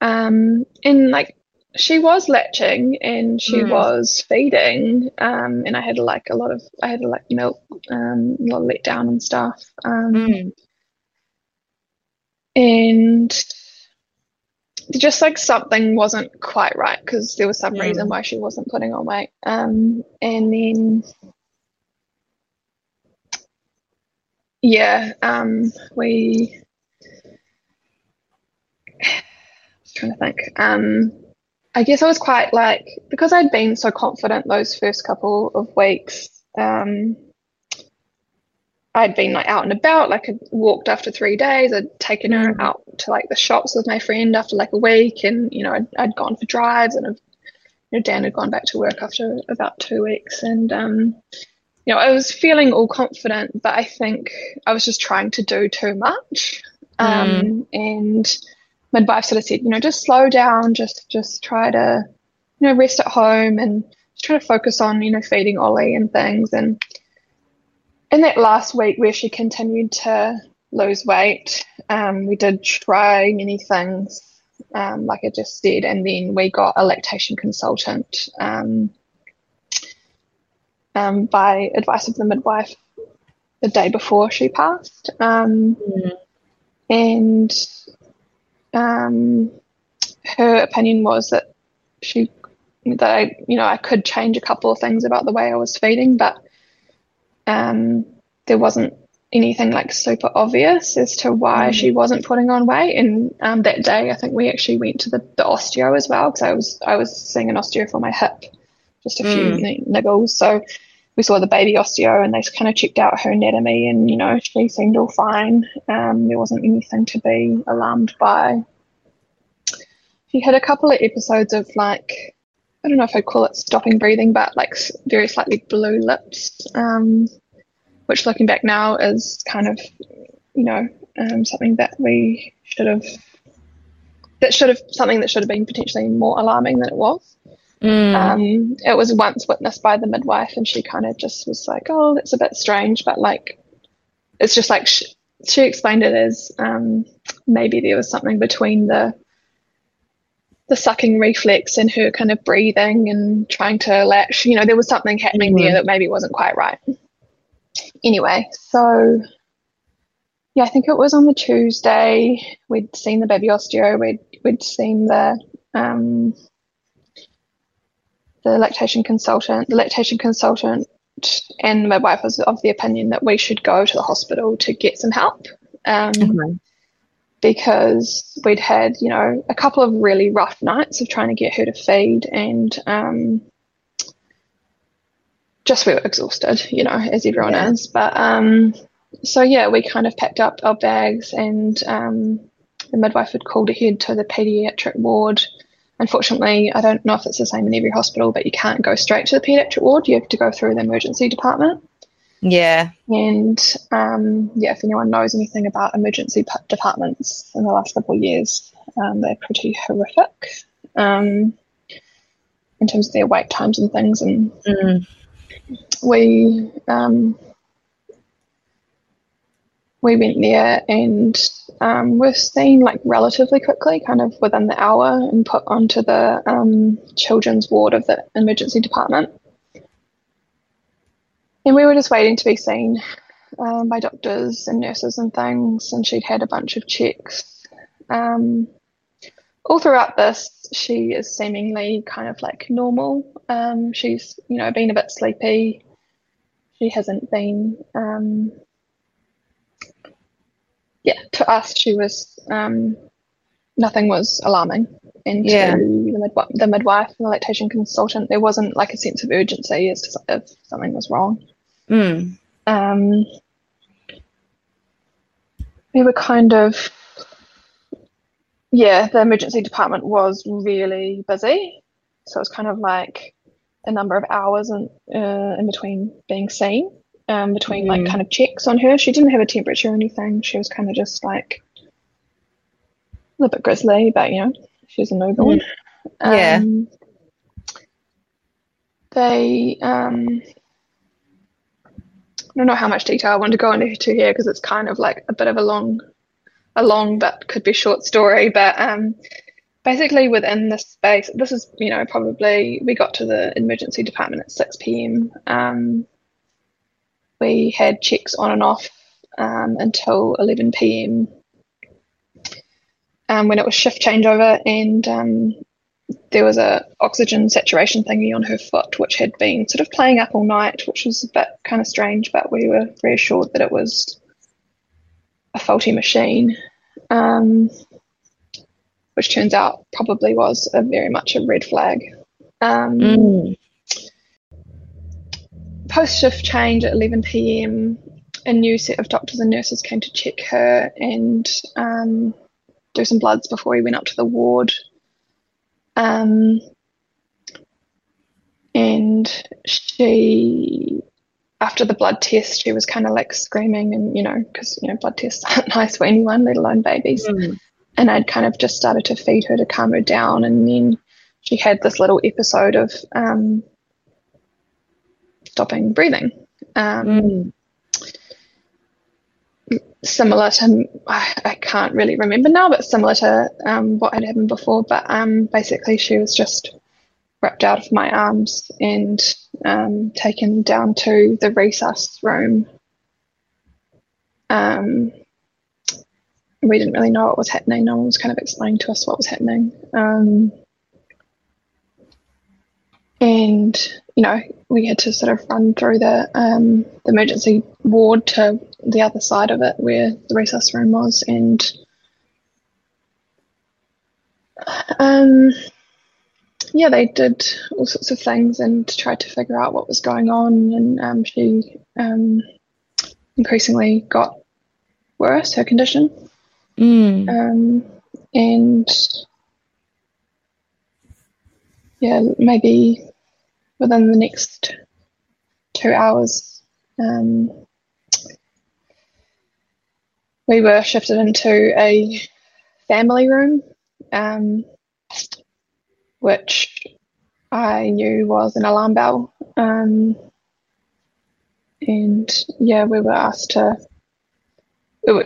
Um, and like she was latching and she Mm. was feeding, um, and I had like a lot of I had like milk, um, a lot of let down and stuff. Um, Mm. and just like something wasn't quite right because there was some Mm. reason why she wasn't putting on weight. Um, and then yeah, um, we [sighs] trying to think. Um, I guess I was quite like because I'd been so confident those first couple of weeks. Um, I'd been like out and about, like I'd walked after three days. I'd taken her Mm. out to like the shops with my friend after like a week, and you know I'd, I'd gone for drives, and I've, you know Dan had gone back to work after about two weeks, and um, you know I was feeling all confident, but I think I was just trying to do too much, um, and midwife sort of said, you know, just slow down, just just try to, you know, rest at home and just try to focus on, you know, feeding Ollie and things. And in that last week where she continued to lose weight, um, we did try many things, um, like I just said, and then we got a lactation consultant um, um, by advice of the midwife the day before she passed. Um, Mm. and um, her opinion was that she that I you know I could change a couple of things about the way I was feeding, but um, there wasn't anything like super obvious as to why mm. she wasn't putting on weight. And um, that day, I think we actually went to the, the osteo as well because I was I was seeing an osteo for my hip, just a mm. few niggles. So we saw the baby osteo and they kind of checked out her anatomy and you know she seemed all fine. Um, there wasn't anything to be alarmed by. She had a couple of episodes of like I don't know if I'd call it stopping breathing, but like very slightly blue lips. Um, which looking back now is kind of, you know, um, something that we should have, that should have, something that should have been potentially more alarming than it was. Mm. Um, it was once witnessed by the midwife, and she kind of just was like, "Oh, that's a bit strange," but like, it's just like she, she explained it as um, maybe there was something between the the sucking reflex and her kind of breathing and trying to latch. You know, there was something happening mm. there that maybe wasn't quite right anyway, so yeah, I think it was on the Tuesday. We'd seen the baby osteo. We'd we'd seen the um, the lactation consultant. The lactation consultant and midwife was of the opinion that we should go to the hospital to get some help. Um, okay. Because we'd had, you know, a couple of really rough nights of trying to get her to feed, and um, just we were exhausted, you know, as everyone yeah. is. But um, so yeah, we kind of packed up our bags, and um, the midwife had called ahead to the paediatric ward. Unfortunately, I don't know if it's the same in every hospital, but you can't go straight to the paediatric ward. You have to go through the emergency department. Yeah. And um, yeah, if anyone knows anything about emergency p- departments in the last couple of years, um, they're pretty horrific um, in terms of their wait times and things. And mm we um, we went there and um, were seen like relatively quickly, kind of within the hour, and put onto the um, children's ward of the emergency department. And we were just waiting to be seen um, by doctors and nurses and things. And she'd had a bunch of checks. Um, all throughout this, she is seemingly kind of like normal. Um, she's, you know, been a bit sleepy. She hasn't been, um, yeah, to us, she was, um, nothing was alarming. And yeah. to the, midwife, the midwife and the lactation consultant, there wasn't like a sense of urgency as to if something was wrong. Mm. Um, we were kind of yeah, the emergency department was really busy. So it was kind of like a number of hours in, uh, in between being seen, um, between mm. like kind of checks on her. She didn't have a temperature or anything. She was kind of just like a little bit grizzly, but you know, she was a newborn. Mm. Yeah. Um, they, um, don't know how much detail I want to go into here because it's kind of like a bit of a long a long but could be short story. But um, basically, within this space, this is you know probably we got to the emergency department at six p.m. Um, we had checks on and off um, until eleven p.m. Um, when it was shift changeover, and um, there was a oxygen saturation thingy on her foot, which had been sort of playing up all night, which was a bit kind of strange. But we were reassured that it was a faulty machine, um, which turns out probably was a very much a red flag. Um, mm. Post shift change at 11 pm, a new set of doctors and nurses came to check her and um, do some bloods before we went up to the ward. Um, and she after the blood test, she was kind of like screaming, and you know, because you know, blood tests [laughs] aren't nice for anyone, let alone babies. Mm. And I'd kind of just started to feed her to calm her down, and then she had this little episode of um, stopping breathing. Um, mm. Similar to, I, can't really remember now, but similar to um, what had happened before. But um, basically, she was just ripped out of my arms and um, taken down to the resus room. Um, we didn't really know what was happening. No one was kind of explaining to us what was happening. Um, and you know we had to sort of run through the um, the emergency ward to the other side of it where the resus room was, and um, yeah, they did all sorts of things and tried to figure out what was going on, and um, she um, increasingly got worse her condition, Mm. um, and yeah, maybe within the next two hours, um, we were shifted into a family room, um, which I knew was an alarm bell. Um, and yeah, we were asked to,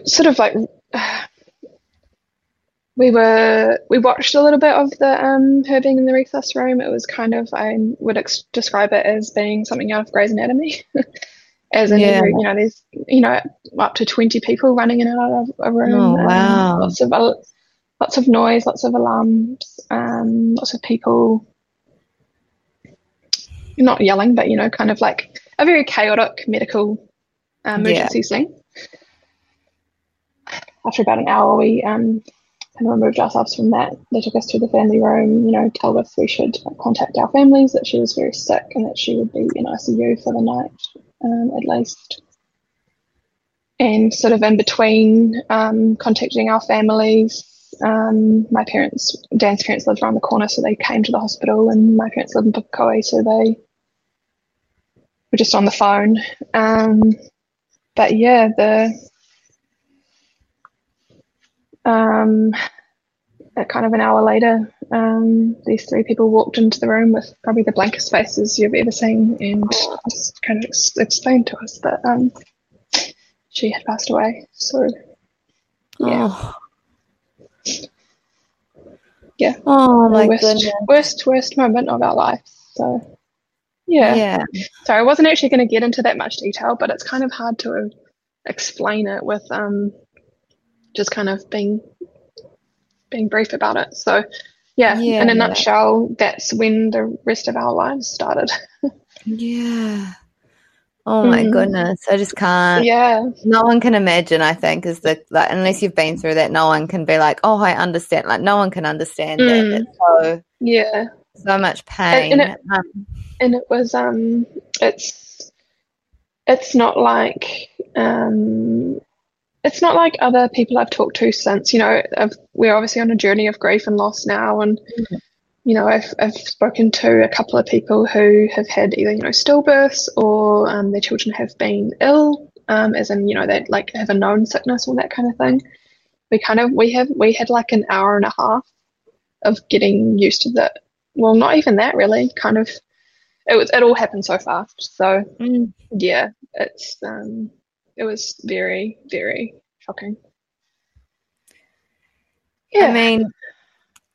sort of like, we were we watched a little bit of the um her being in the resus room. It was kind of I would ex- describe it as being something out of Grey's Anatomy, [laughs] as in Yeah. every, you know there's you know up to twenty people running in and out of a room. Oh, wow. lots of lots of noise, lots of alarms, um, lots of people. Not yelling, but you know, kind of like a very chaotic medical um, Yeah. emergency scene. After about an hour, we um, of removed ourselves from that. They took us to the family room, you know, told us we should contact our families, that she was very sick and that she would be in ICU for the night um, at least. And sort of in between um, contacting our families, um, my parents, Dan's parents lived around the corner, so they came to the hospital, and my parents live in Pukekohe, so they were just on the phone. Um, but yeah, the um, kind of an hour later, um, these three people walked into the room with probably the blankest faces you've ever seen and just kind of ex- explained to us that um, she had passed away. So, yeah, Oh. Yeah. Oh my worst, goodness. worst, worst moment of our life. So, yeah. Yeah. So I wasn't actually going to get into that much detail, but it's kind of hard to explain it with um, just kind of being being brief about it. So, yeah, in a nutshell, that's when the rest of our lives started. [laughs] Yeah. Oh my Mm. goodness. I just can't. yeah, No one can imagine, I think, is the like unless you've been through that, no one can be like, Oh, I understand. Like no one can understand that. Mm. It's so yeah, so much pain. and it- Um, and it was um, it's it's not like um. It's not like other people I've talked to since, you know, I've, we're obviously on a journey of grief and loss now, and Mhm. you know, I've, I've spoken to a couple of people who have had either, you know, stillbirths or um, their children have been ill, um, as in, you know, they like have a known sickness or that kind of thing. We kind of, we have, we had like an hour and a half of getting used to that. Well, not even that really, kind of, it was, it all happened so fast. So mm, yeah, it's, um, it was very, very shocking. Yeah. I mean,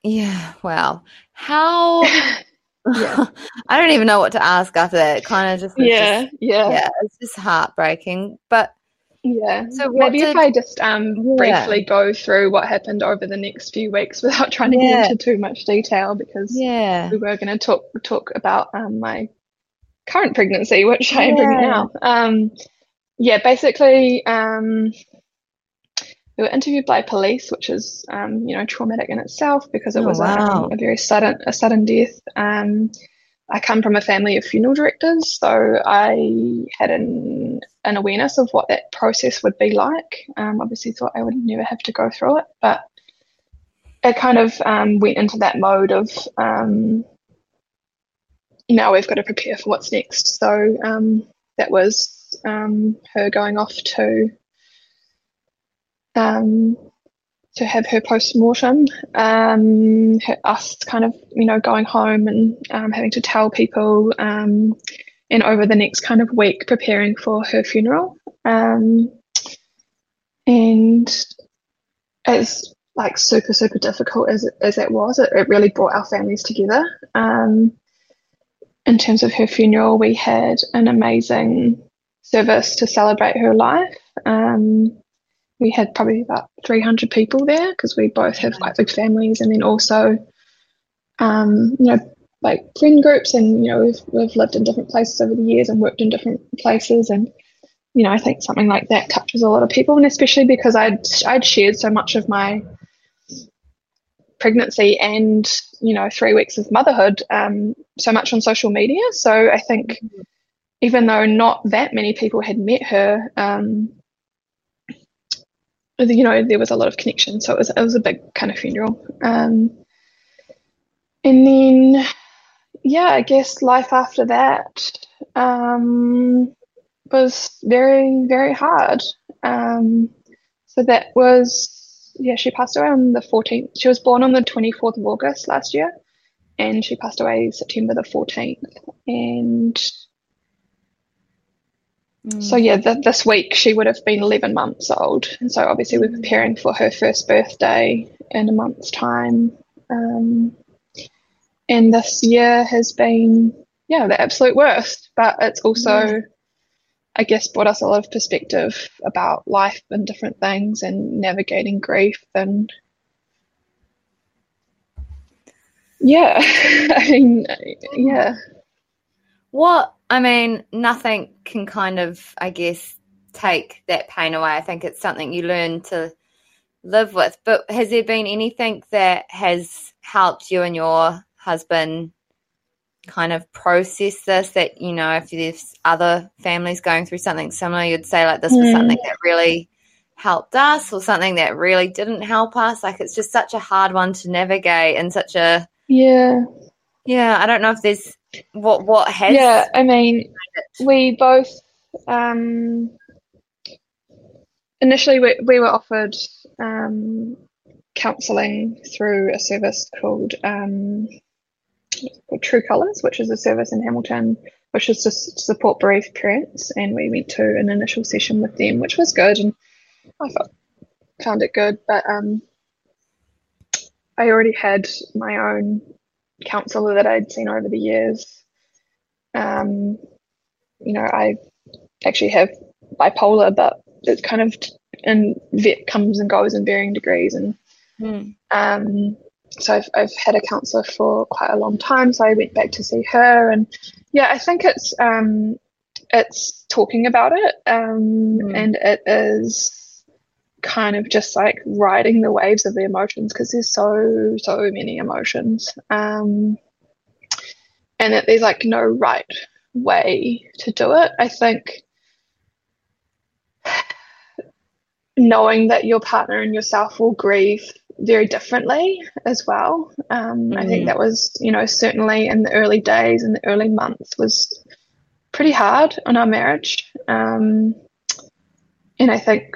yeah, wow. How [laughs] Yeah. [laughs] I don't even know what to ask after that. It kind of just, yeah, just- yeah. yeah, it's just heartbreaking. But Yeah. So maybe did- if I just um Yeah. briefly go through what happened over the next few weeks [laughs] without trying to Yeah. get into too much detail because yeah, we were going to talk talk about um my current pregnancy, which I am Yeah. now. Um, yeah, basically, um, we were interviewed by police, which is um, you know traumatic in itself because it Oh, was a, wow. um, a very sudden a sudden death. Um, I come from a family of funeral directors, so I had an an awareness of what that process would be like. Um, obviously, thought I would never have to go through it, but it kind of um, went into that mode of um, now we've got to prepare for what's next. So um, that was um, her going off to um, to have her post mortem. Um, us kind of you know going home and um, having to tell people. Um, and over the next kind of week, preparing for her funeral. Um, and as like super super difficult as as that was, it, it really brought our families together. Um, in terms of her funeral, we had an amazing service to celebrate her life. Um, we had probably about 300 people there because we both have quite big families, and then also, um, you know, like friend groups and you know we've, we've lived in different places over the years and worked in different places and you know I think something like that touches a lot of people and especially because I'd I'd shared so much of my pregnancy and you know three weeks of motherhood um, so much on social media so I think even though not that many people had met her um, you know there was a lot of connection so it was it was a big kind of funeral um, and then yeah, I guess life after that um, was very, very hard. Um, so that was, yeah, she passed away on the 14th. She was born on the 24th of August last year, and she passed away September the 14th. And so, yeah, this week she would have been 11 months old. And so, obviously, we're preparing for her first birthday in a month's time. Um, and this year has been yeah the absolute worst but it's also i guess brought us a lot of perspective about life and different things and navigating grief and yeah [laughs] i mean yeah what i mean nothing can kind of i guess take that pain away. I think it's something you learn to live with. But has there been anything that has helped you and your husband kind of process this that you know if there's other families going through something similar you'd say like this was hmm. something that really helped us or something that really didn't help us? Like it's just such a hard one to navigate and such a yeah yeah i don't know if there's what what has yeah i mean we both um initially we, we were offered um counselling through a service called um True Colours, which is a service in Hamilton, which is to support bereaved parents. And we went to an initial session with them, which was good, and I thought, found it good. But um, I already had my own counsellor that I'd seen over the years. Um, you know, I actually have bipolar, but it's kind of and vet comes and goes in varying degrees, and mm. um, so I've, I've had a counsellor for quite a long time. So I went back to see her, and yeah, I think it's um, it's talking about it, um, mm. and it is kind of just like riding the waves of the emotions because there's so so many emotions, um, and that there's like no right way to do it. I think knowing that your partner and yourself will grieve very differently as well. Um, mm. I think mm. that was, you know, certainly in the early days and the early months was pretty hard on our marriage. Um, and I think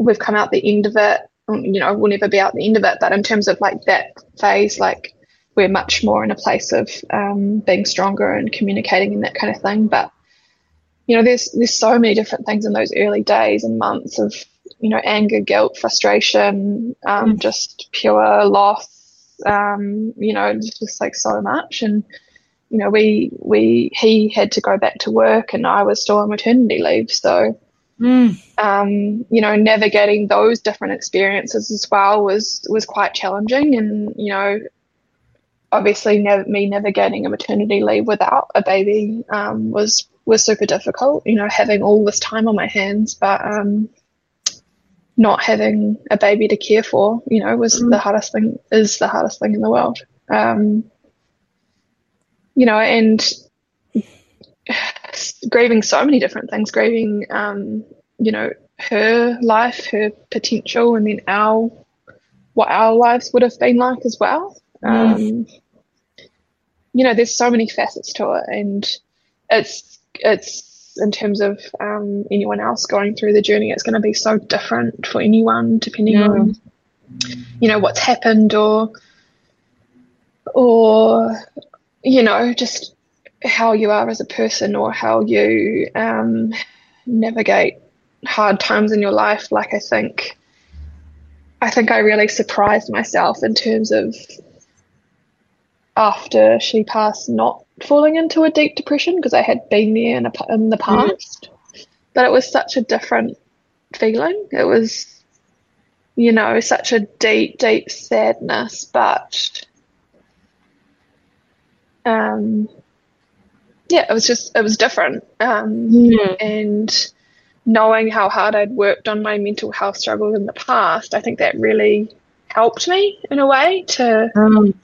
we've come out the end of it. You know, we'll never be out the end of it, but in terms of like that phase, like we're much more in a place of um, being stronger and communicating and that kind of thing. But you know, there's there's so many different things in those early days and months of you know, anger, guilt, frustration, um, mm. just pure loss. Um, you know, just like so much. And you know, we we he had to go back to work, and I was still on maternity leave. So, mm. um, you know, navigating those different experiences as well was was quite challenging. And you know, obviously, ne- me navigating a maternity leave without a baby um, was was super difficult. You know, having all this time on my hands, but um, not having a baby to care for, you know, was mm. the hardest thing, is the hardest thing in the world. Um, you know, and grieving so many different things, grieving, um, you know, her life, her potential, and then our, what our lives would have been like as well. Mm. Um, you know, there's so many facets to it, and it's, it's, in terms of um, anyone else going through the journey, it's going to be so different for anyone depending yeah. on you know what's happened or or you know just how you are as a person or how you um, navigate hard times in your life. Like I think, I think I really surprised myself in terms of after she passed, not falling into a deep depression because I had been there in, a, in the mm-hmm. past. Mm. But it was such a different feeling. It was, you know, such a deep, deep sadness, but um, yeah, it was just it was different, um, Mm. and knowing how hard I'd worked on my mental health struggles in the past, I think that really helped me in a way to Mm.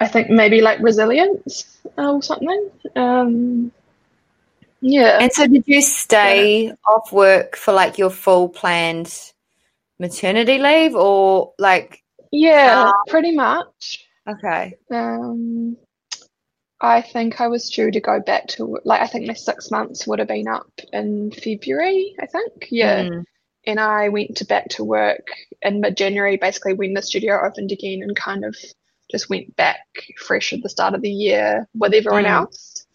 I think maybe like resilience or something. Um, yeah. And so, did you stay off work for like your full planned maternity leave, or like? Yeah, How- pretty much. Okay. Um, I think I was due to go back to like I think my six months would have been up in February, I think. Yeah. Mm. And I went to back to work in mid-January, basically when the studio opened again and kind of just went back fresh at the start of the year with everyone Mm. else,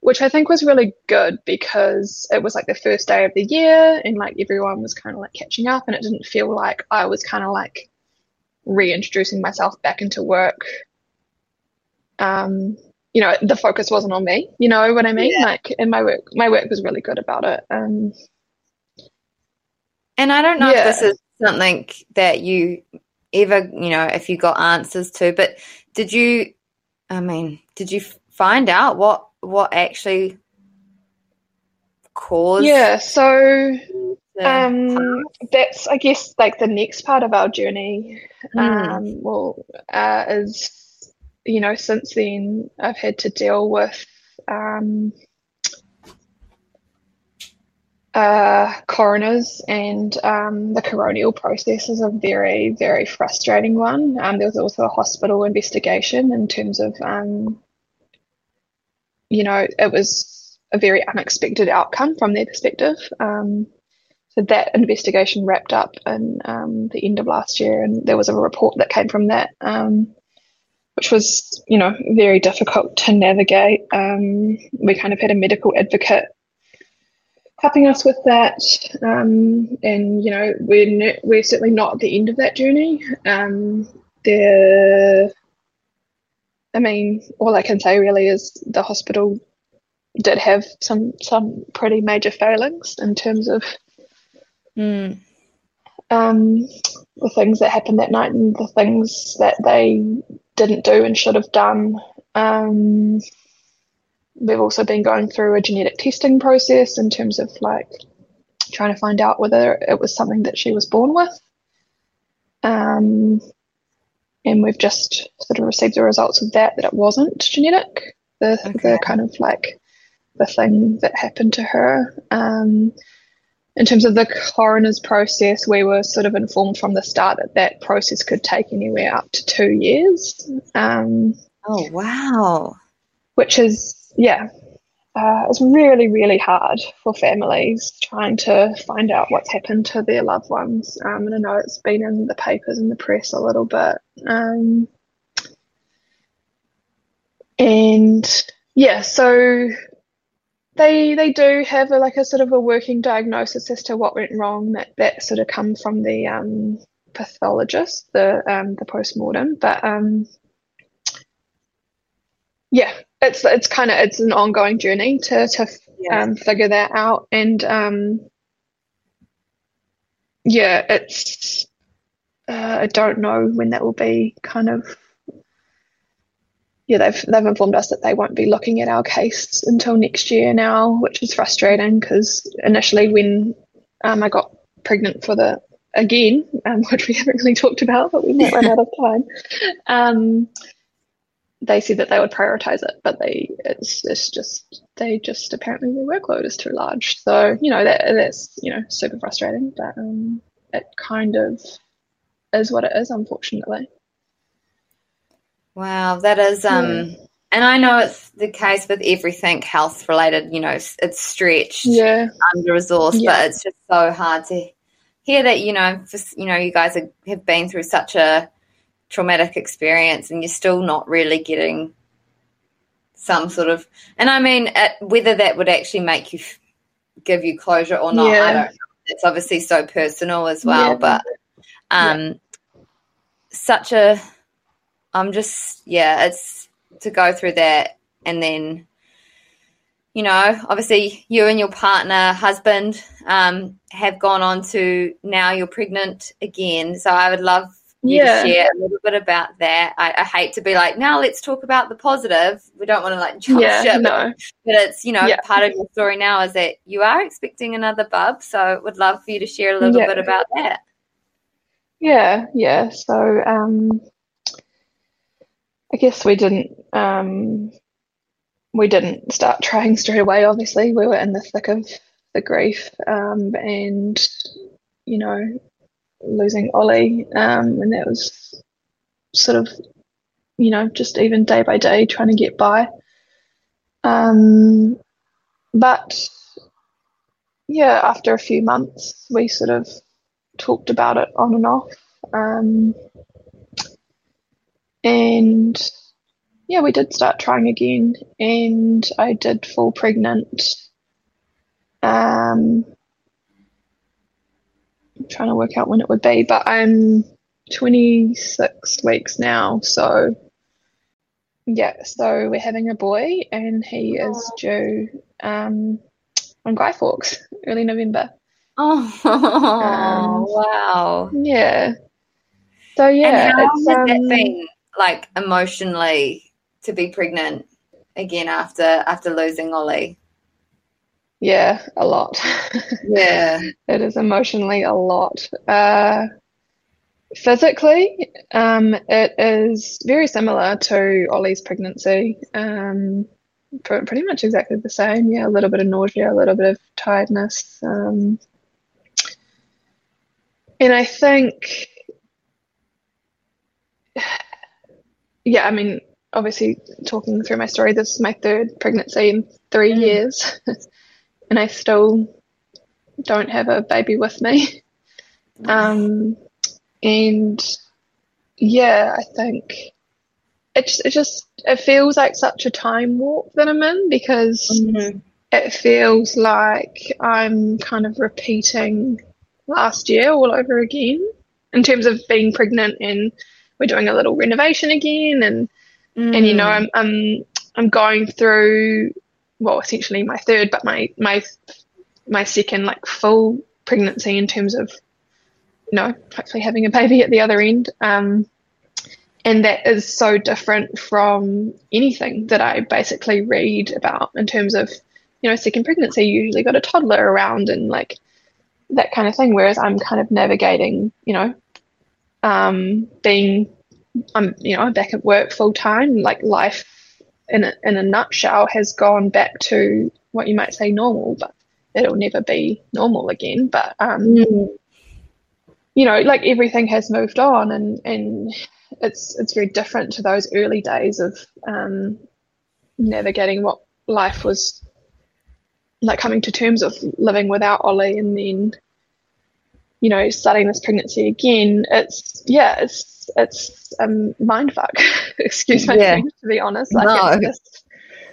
which I think was really good because it was like the first day of the year and like everyone was kind of like catching up and it didn't feel like I was kind of like reintroducing myself back into work. Um, you know, the focus wasn't on me, you know what I mean? Yeah. Like, and my work, my work was really good about it. Um, And I don't know Yeah. if this is something that you ever, you know, if you got answers to, but did you, I mean, did you find out what what actually caused? yeah, so um, that's, I guess, like the next part of our journey. Mm. Um, well, uh, is, you know, since then I've had to deal with um, uh, coroners and um, the coronial process is a very, very frustrating one. Um, there was also a hospital investigation in terms of, um, you know, it was a very unexpected outcome from their perspective. Um, so that investigation wrapped up in um, the end of last year, and there was a report that came from that, um, which was, you know, very difficult to navigate. Um, we kind of had a medical advocate helping us with that, um, and you know, we're ne- we're certainly not at the end of that journey. Um, there, I mean, all I can say really is the hospital did have some some pretty major failings in terms of Mm. um, the things that happened that night and the things that they didn't do and should have done. Um, we've also been going through a genetic testing process in terms of like trying to find out whether it was something that she was born with. Um, and we've just sort of received the results of that, that it wasn't genetic, the, Okay. the kind of like the thing that happened to her. Um, in terms of the coroner's process, we were sort of informed from the start that that process could take anywhere up to two years, um, Oh wow. which is, yeah, uh, it's really, really hard for families trying to find out what's happened to their loved ones. Um, and I know it's been in the papers and the press a little bit. Um, and yeah, so they they do have a, like a sort of a working diagnosis as to what went wrong. That that sort of come from the um, pathologist, the um, the postmortem. But um, yeah, it's it's kind of it's an ongoing journey to to Yeah. um, figure that out. And um, yeah, it's uh, I don't know when that will be kind of yeah, they've they've informed us that they won't be looking at our case until next year now, which is frustrating because initially when um, I got pregnant for the again, um, [laughs] which we haven't really talked about, but we might run out of [laughs] time. Um, they said that they would prioritize it, but they it's it's just they just apparently their workload is too large. So you know that that's you know super frustrating, but um, it kind of is what it is, unfortunately. Wow, that is um and I know it's the case with everything health related, you know, it's stretched, Yeah, under resourced, Yeah. but it's just so hard to hear that, you know, just, you know, you guys are, have been through such a traumatic experience and you're still not really getting some sort of and I mean it, whether that would actually make you give you closure or not, I don't know. It's obviously so personal as well, Yeah. but um such a I'm just yeah, it's to go through that and then you know, obviously you and your partner, husband, um, have gone on to now you're pregnant again. So I would love you yeah. to share a little bit about that. I, I, hate to be like, now let's talk about the positive. We don't want to like jump yeah, ship, no. but it's you know yeah. part of your story now is that you are expecting another bub. So would love for you to share a little yeah. bit about that. Yeah, yeah. So um, I guess we didn't um, we didn't start trying straight away. Obviously, we were in the thick of the grief, um, and you know, losing Ollie, um, and that was sort of, you know, just even day by day trying to get by. Um, but yeah, after a few months, we sort of talked about it on and off. And yeah, we did start trying again, and I did fall pregnant. Um, I'm trying to work out when it would be, but I'm 26 weeks now, so yeah, so we're having a boy, and he is due um, on Guy Fawkes, early November. Oh, um, wow. Yeah. So, yeah. And how has um, that been, like, emotionally to be pregnant again after after losing Ollie? Yeah, a lot. [laughs] Yeah. it is emotionally a lot. Uh, physically, um, it is very similar to Ollie's pregnancy. Um, pretty much exactly the same. Yeah, a little bit of nausea, a little bit of tiredness. Um, and I think, yeah, I mean, obviously, talking through my story, this is my third pregnancy in three mm. years. [laughs] and I still don't have a baby with me. Um, and yeah, I think it just, it just it feels like such a time warp that I'm in because mm-hmm. it feels like I'm kind of repeating last year all over again in terms of being pregnant and we're doing a little renovation again and mm. and you know mm. I'm I'm I'm going through well, essentially my third, but my my my second like full pregnancy in terms of you know hopefully having a baby at the other end. Um, and that is so different from anything that I basically read about in terms of you know second pregnancy. You usually got a toddler around and like that kind of thing. Whereas I'm kind of navigating, you know, um, being I'm you know I'm back at work full time, like life in a, in a nutshell has gone back to what you might say normal, but it'll never be normal again. But um, mm. you know, like everything has moved on, and and it's it's very different to those early days of um, navigating what life was like, coming to terms of living without Ollie, and then you know starting this pregnancy again. It's yeah, it's it's a mind fuck. [laughs] Excuse my yeah. to be honest. Like no. just,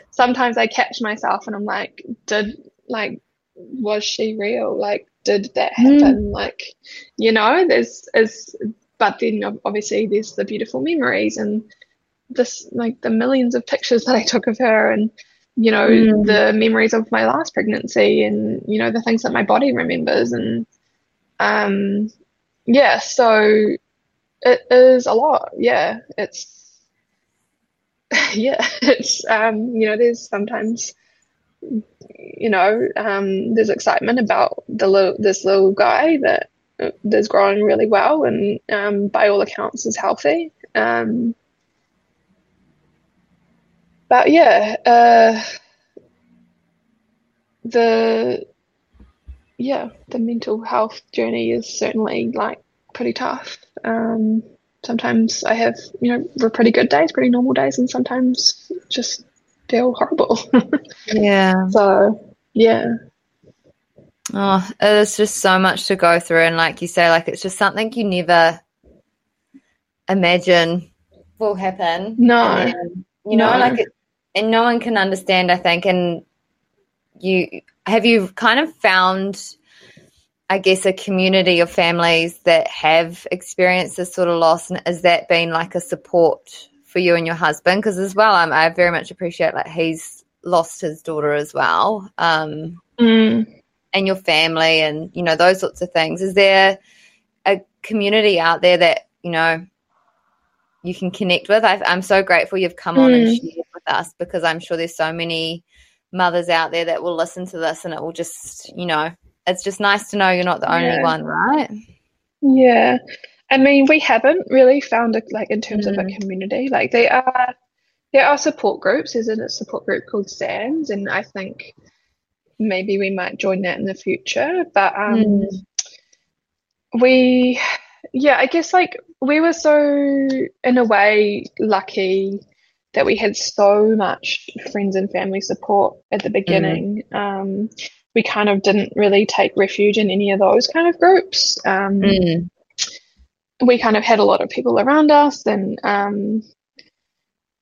sometimes I catch myself and I'm like, did like was she real? Like, did that hmm. happen? Mm. Like, you know, there's is but then obviously there's the beautiful memories and this like the millions of pictures [laughs] that I took of her and you know mm. the memories of my last pregnancy and you know the things that my body remembers and um yeah so it is a lot. Yeah, it's [laughs] yeah, it's um, you know, there's sometimes you know, um, there's excitement about the little this little guy that uh, growing really well and um, by all accounts is healthy. Um, but yeah, uh, the yeah, the mental health journey is certainly like pretty tough. Um, sometimes I have, you know, pretty good days, pretty normal days, and sometimes just feel horrible. [laughs] yeah. So, yeah. Oh, it's just so much to go through. And like you say, like it's just something you never imagine will happen. No. Then, you know, no. like it, and no one can understand, I think. And you have you kind of found I guess, a community of families that have experienced this sort of loss? And has that been like a support for you and your husband? Because as well, um, I very much appreciate like he's lost his daughter as well, um, mm. and your family, and you know those sorts of things. Is there a community out there that you know you can connect with. I, am so grateful you've come on and Mm. shared with us because I'm sure there's so many mothers out there that will listen to this and it will just, you know, it's just nice to know you're not the only Yeah. one, right? Yeah. I mean, we haven't really found a like in terms of a Mm. community. Like they are there are support groups. There's a support group called Sands, and I think maybe we might join that in the future. But um Mm. we yeah, I guess like we were so in a way lucky that we had so much friends and family support at the beginning. Um we kind of didn't really take refuge in any of those kind of groups. Um Mm. we kind of had a lot of people around us and um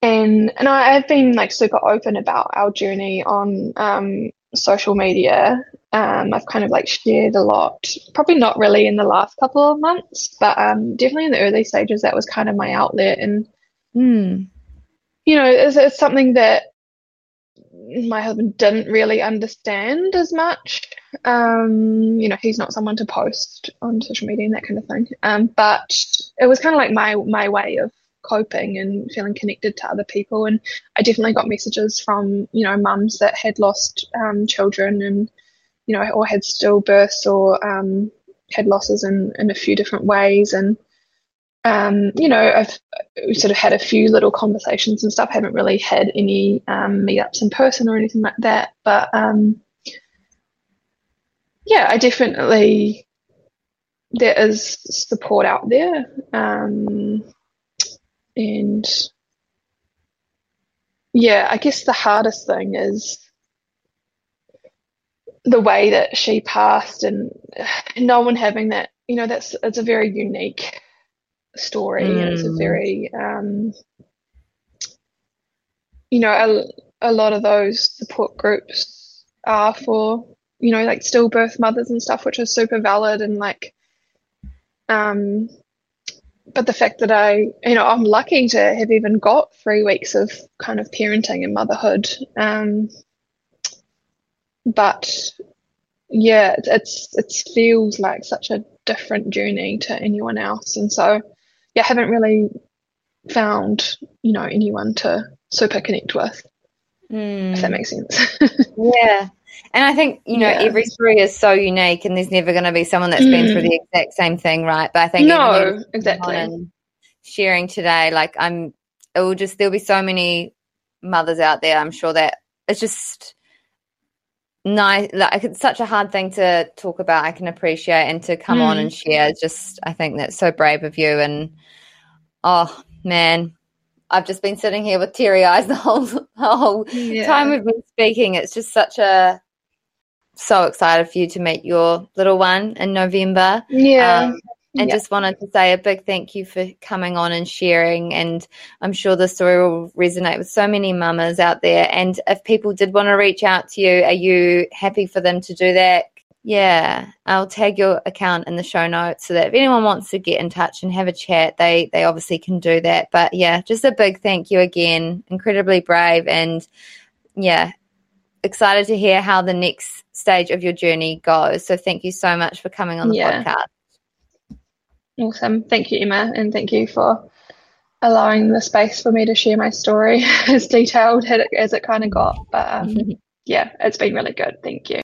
and and I, I've been like super open about our journey on um social media. Um I've kind of like shared a lot, probably not really in the last couple of months, but um definitely in the early stages that was kind of my outlet and Mm. You know it's, it's something that my husband didn't really understand as much. Um, you know, he's not someone to post on social media and that kind of thing. Um, but it was kind of like my my way of coping and feeling connected to other people. And I definitely got messages from you know mums that had lost um, children and you know or had stillbirths or um, had losses in in a few different ways and. Um, you know, I've sort of had a few little conversations and stuff. Haven't really had any um, meetups in person or anything like that. But um, yeah, I definitely there is support out there, um, and yeah, I guess the hardest thing is the way that she passed, and no one having that. You know, that's it's a very unique story and it's a Mm. very um you know a, a lot of those support groups are for you know like stillbirth mothers and stuff which is super valid and like um but the fact that I you know I'm lucky to have even got three weeks of kind of parenting and motherhood um but yeah it's it's it feels like such a different journey to anyone else and so yeah, I haven't really found, you know, anyone to super connect with, if that Mm. makes sense. [laughs] Yeah. And I think, you know, Yeah. every story is so unique and there's never going to be someone that's been through Mm. the exact same thing, right? But I think No, on exactly. sharing today, like I'm, it will just, there'll be so many mothers out there. I'm sure that it's just nice. Like it's such a hard thing to talk about. I can appreciate and to come on Mm. and share. Just, I think that's so brave of you. And oh man, I've just been sitting here with teary eyes the whole, [laughs] the whole Yeah. time we've been speaking. It's just such a so excited for you to meet your little one in November. Yeah. Um, and Yeah. just wanted to say a big thank you for coming on and sharing. And I'm sure the story will resonate with so many mamas out there. And if people did want to reach out to you, are you happy for them to do that? Yeah, I'll tag your account in the show notes so that if anyone wants to get in touch and have a chat, they they obviously can do that. But yeah, just a big thank you again. Incredibly brave and yeah, excited to hear how the next stage of your journey goes. So thank you so much for coming on the Yeah. podcast. Awesome. Thank you, Emma, and thank you for allowing the space for me to share my story [laughs] as detailed as it, kind of got. But um, [laughs] yeah, it's been really good. Thank you.